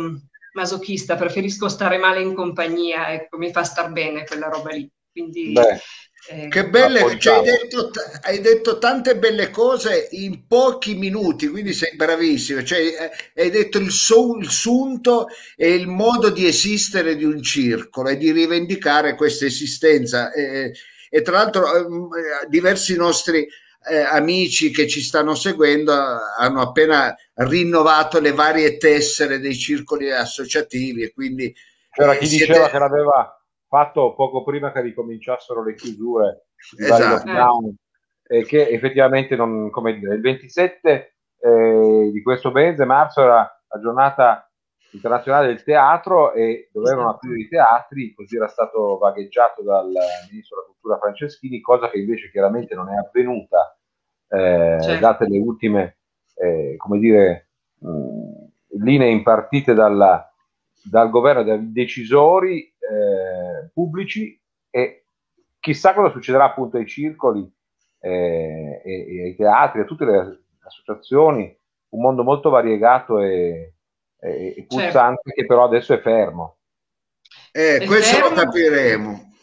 masochista, preferisco stare male in compagnia, ecco, mi fa star bene quella roba lì. Quindi, Beh, eh, che belle, cioè, hai, detto, hai, detto, tante belle cose in pochi minuti, quindi sei bravissimo. Cioè, eh, hai detto il, su, il sunto e il modo di esistere di un circolo e di rivendicare questa esistenza. Eh, e tra l'altro ehm, diversi nostri eh, amici che ci stanno seguendo hanno appena rinnovato le varie tessere dei circoli associativi e quindi c'era chi siete... diceva che l'aveva fatto poco prima che ricominciassero le chiusure esatto. e che effettivamente non, come dire, il 27 eh, di questo mese, marzo, era la giornata internazionale del teatro e dovevano esatto. aprire i teatri, così era stato vagheggiato dal ministro della cultura Franceschini, cosa che invece chiaramente non è avvenuta, eh, certo. date le ultime, eh, come dire, mh, linee impartite dalla, dal governo, dai decisori eh, pubblici e chissà cosa succederà appunto ai circoli eh, e, e, ai teatri, a tutte le associazioni, un mondo molto variegato e, e, e pulsante certo. che però adesso è fermo. Eh, questo fermo, lo capiremo.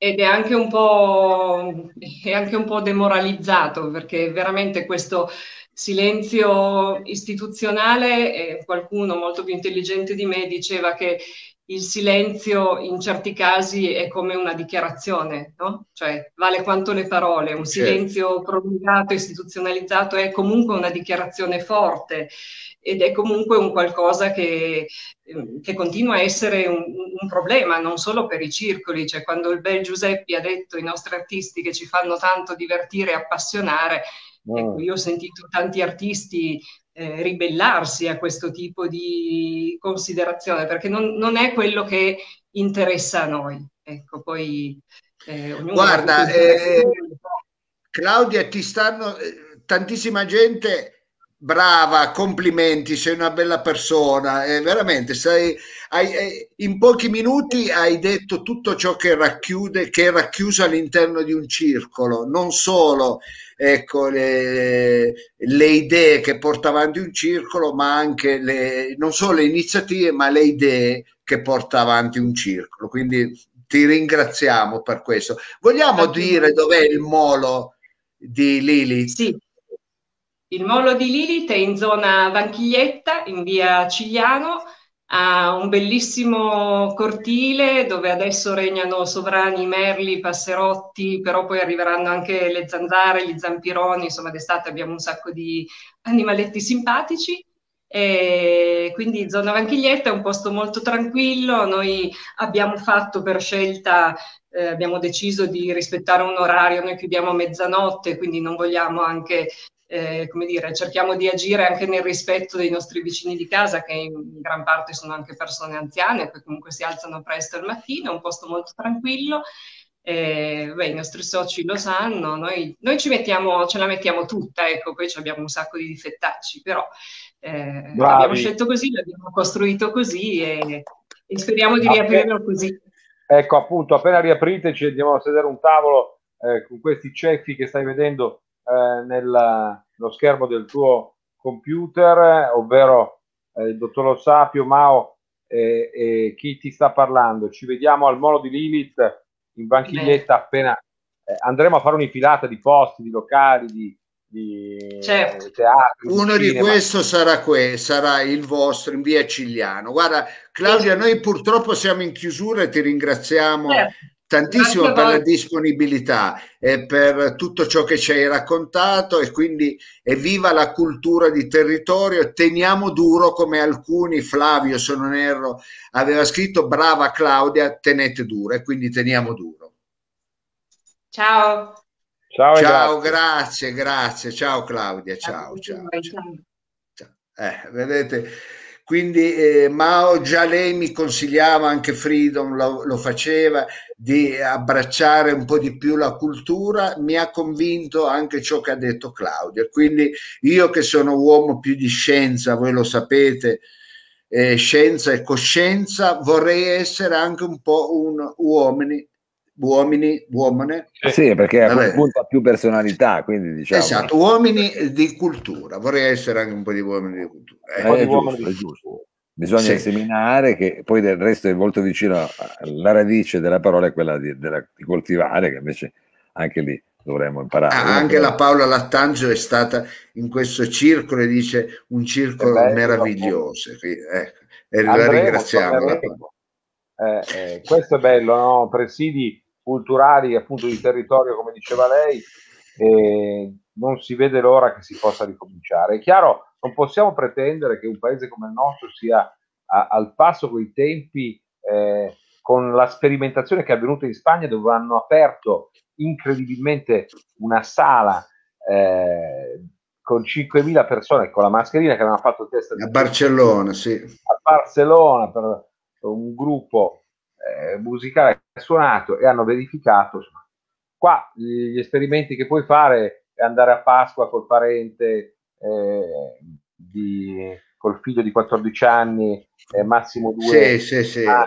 Ed è anche, un po', è anche un po' demoralizzato perché veramente questo silenzio istituzionale, eh, qualcuno molto più intelligente di me diceva che il silenzio in certi casi è come una dichiarazione, no? Cioè vale quanto le parole, un certo. silenzio prolungato, istituzionalizzato è comunque una dichiarazione forte ed è comunque un qualcosa che, ehm, che continua a essere un, un, problema, non solo per i circoli, cioè quando il bel Giuseppe ha detto i nostri artisti che ci fanno tanto divertire e appassionare. Ecco, io ho sentito tanti artisti eh, ribellarsi a questo tipo di considerazione, perché non, non, è quello che interessa a noi. Ecco, poi eh, Guarda, eh, Claudia, ti stanno eh, tantissima gente brava, complimenti, sei una bella persona, eh, veramente, sei, hai, eh, in pochi minuti hai detto tutto ciò che racchiude, che è racchiuso all'interno di un circolo, non solo ecco, le, le idee che porta avanti un circolo, ma anche le, non solo le iniziative, ma le idee che porta avanti un circolo. Quindi ti ringraziamo per questo. Vogliamo Grazie. dire dov'è il molo di Lilith? Sì. Il molo di Lilith è in zona Vanchiglietta, in via Cigliano, ha un bellissimo cortile dove adesso regnano sovrani merli, passerotti, però poi arriveranno anche le zanzare, gli zampironi, insomma d'estate abbiamo un sacco di animaletti simpatici. E quindi zona Vanchiglietta è un posto molto tranquillo, noi abbiamo fatto per scelta, eh, abbiamo deciso di rispettare un orario, noi chiudiamo a mezzanotte, quindi non vogliamo anche eh, come dire, cerchiamo di agire anche nel rispetto dei nostri vicini di casa, che in gran parte sono anche persone anziane, che comunque si alzano presto al mattino, è un posto molto tranquillo. Eh, beh, I nostri soci lo sanno, noi, noi ci mettiamo, ce la mettiamo tutta, ecco, poi abbiamo un sacco di difettacci, però eh, abbiamo scelto così, l'abbiamo costruito così e, e speriamo di riaprirlo così. Ecco, appunto, appena riaprite ci andiamo a sedere un tavolo eh, con questi ceffi che stai vedendo eh, nello schermo del tuo computer, ovvero eh, il dottor Lo Sapio, Mao e, e, chi ti sta parlando. Ci vediamo al Molo di Lilith in banchiglietta Beh. appena eh, andremo a fare un'infilata di posti, di locali, di, di certo. teatri. Uno di, di questo sarà, que- sarà il vostro in via Cigliano. Guarda, Claudia, noi purtroppo siamo in chiusura e ti ringraziamo. Certo tantissimo per la disponibilità e per tutto ciò che ci hai raccontato e quindi evviva la cultura di territorio, teniamo duro come alcuni, Flavio se non erro, aveva scritto brava Claudia, tenete duro e quindi teniamo duro. Ciao. Ciao, ciao grazie. grazie, grazie, ciao Claudia, ciao, ciao. ciao. ciao. Eh, vedete, quindi eh, Mao già lei mi consigliava, anche Freedom lo, lo, faceva, di abbracciare un po' di più la cultura, mi ha convinto anche ciò che ha detto Claudia. Quindi io che sono uomo più di scienza, voi lo sapete, eh, scienza e coscienza, vorrei essere anche un po' un uomini uomini, uomine. Sì, perché a quel punto ha più personalità, quindi diciamo. Esatto, uomini di cultura, vorrei essere anche un po' di uomini di cultura. Eh, è, giusto, è giusto. Bisogna sì. seminare, che poi del resto è molto vicino alla radice della parola, è quella di, della, di coltivare, che invece anche lì dovremmo imparare. Ah, anche la Paola Lattangio è stata in questo circolo e dice un circolo bello, meraviglioso. Ecco, e la ringraziamo. Eh, eh, questo è bello, no? presidi culturali appunto di territorio, come diceva lei, e non si vede l'ora che si possa ricominciare. È chiaro, non possiamo pretendere che un paese come il nostro sia a, al passo con i tempi, eh, con la sperimentazione che è avvenuta in Spagna, dove hanno aperto incredibilmente una sala eh, con 5.000 persone con la mascherina che avevano fatto il test a Barcellona, sì. A Barcellona per un gruppo eh, musicale suonato e hanno verificato. Insomma, qua gli esperimenti che puoi fare è andare a Pasqua col parente, eh, di, col figlio di 14 anni, eh, massimo due. Sì, sì, sì. Ah,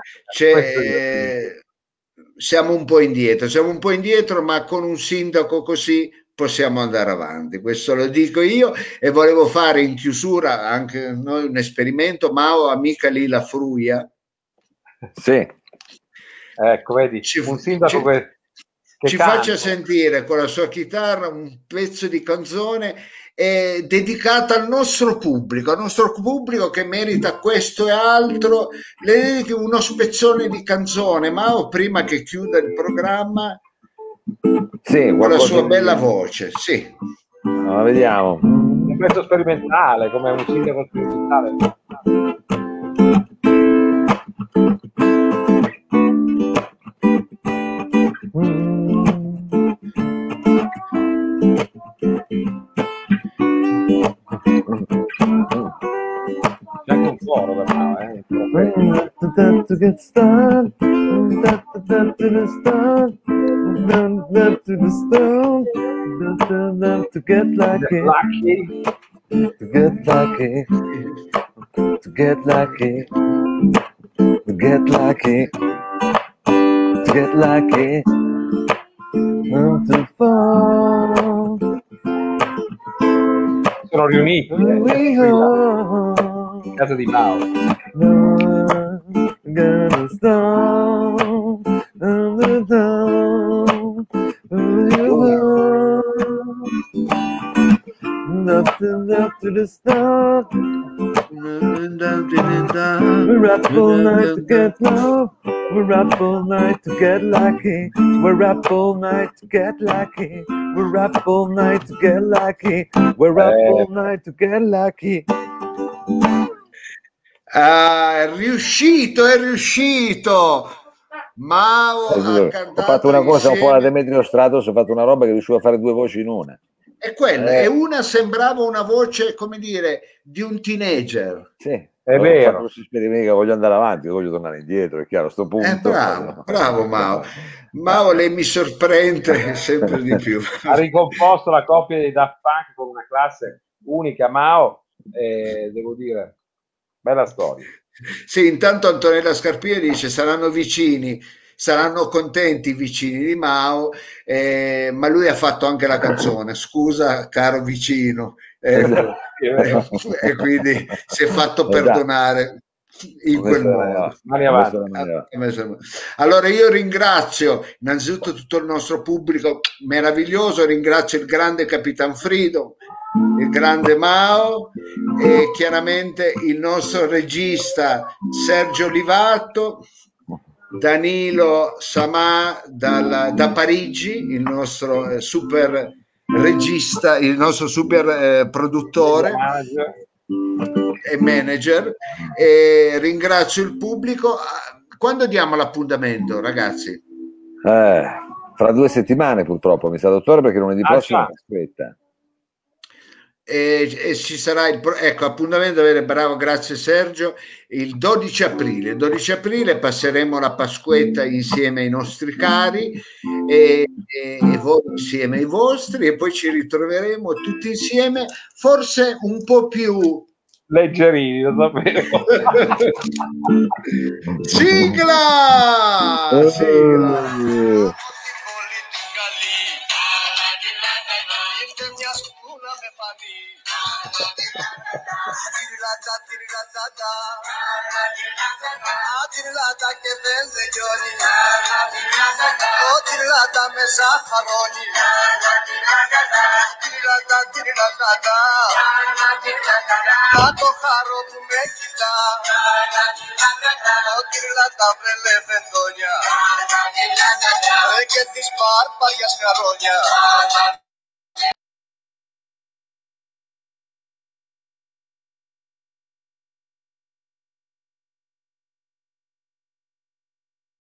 siamo un po' indietro, siamo un po' indietro, ma con un sindaco così possiamo andare avanti. Questo lo dico io e volevo fare in chiusura anche noi un esperimento. Mao, amica lì la Fruia. Sì. Ecco, vedi, ci, un sindaco ci, che, che ci faccia sentire con la sua chitarra un pezzo di canzone eh, dedicata al nostro pubblico, al nostro pubblico che merita questo e altro. Le dedichi uno spezzone di canzone, ma prima che chiuda il programma, sì, con la sua bella voce. Sì. Allora, vediamo. Un pezzo sperimentale, come un sindaco sperimentale. To get started, to the start, to the stone, to get lucky. lucky. to get lucky, to get lucky, to get lucky, to get lucky, not to fall. Sono riuniti. Eh, casa di Mao. Gonna stop, gonna stop, Nothing up to the start. We're up all night to get love. We're up all night to get lucky. We're up all night to get lucky. We're up all night to get lucky. We're up all night to get lucky. Ah, è riuscito, è riuscito. Mao ha cantato ho fatto una cosa un po' alla Demetrio Stratos, ho fatto una roba che riuscivo a fare due voci in una. È quella, Eh. e una sembrava una voce, come dire, di un teenager. Sì, È ho vero. che voglio andare avanti, voglio tornare indietro, è chiaro, a sto punto. Eh, bravo, bravo Mao. Mao, lei mi sorprende sempre di più. Ha ricomposto la coppia dei Daft Punk con una classe unica Mao e devo dire, bella storia. Sì, intanto Antonella Scarpia dice saranno vicini, saranno contenti i vicini di Mao, eh, ma lui ha fatto anche la canzone, scusa caro vicino, eh, Esatto. e quindi si è fatto Esatto. perdonare in quel modo. Allora io ringrazio innanzitutto tutto il nostro pubblico meraviglioso, ringrazio il grande Capitan Frido, il grande Mao e chiaramente il nostro regista Sergio Livatto, Danilo Samà dal- da Parigi, il nostro eh, super regista, il nostro super eh, produttore e manager e ringrazio il pubblico. Quando diamo l'appuntamento, ragazzi? Eh, fra due settimane purtroppo, mi sa dottore, perché lunedì Ah, prossimo aspetta. E, e ci sarà il ecco, appuntamento avere bravo, grazie Sergio, il 12 aprile. 12 aprile passeremo la Pasquetta insieme ai nostri cari e, e- e voi insieme ai vostri e poi ci ritroveremo tutti insieme, forse un po' più Leggerini, lo sapevo. sigla! sigla! Eh, Tirlata che vende giorni, oh tirlata me safaroni, tirlata tirlata, ma to caro tu me kita, oh tirlata prele fendonia, e che ti sparpa gli scaronia.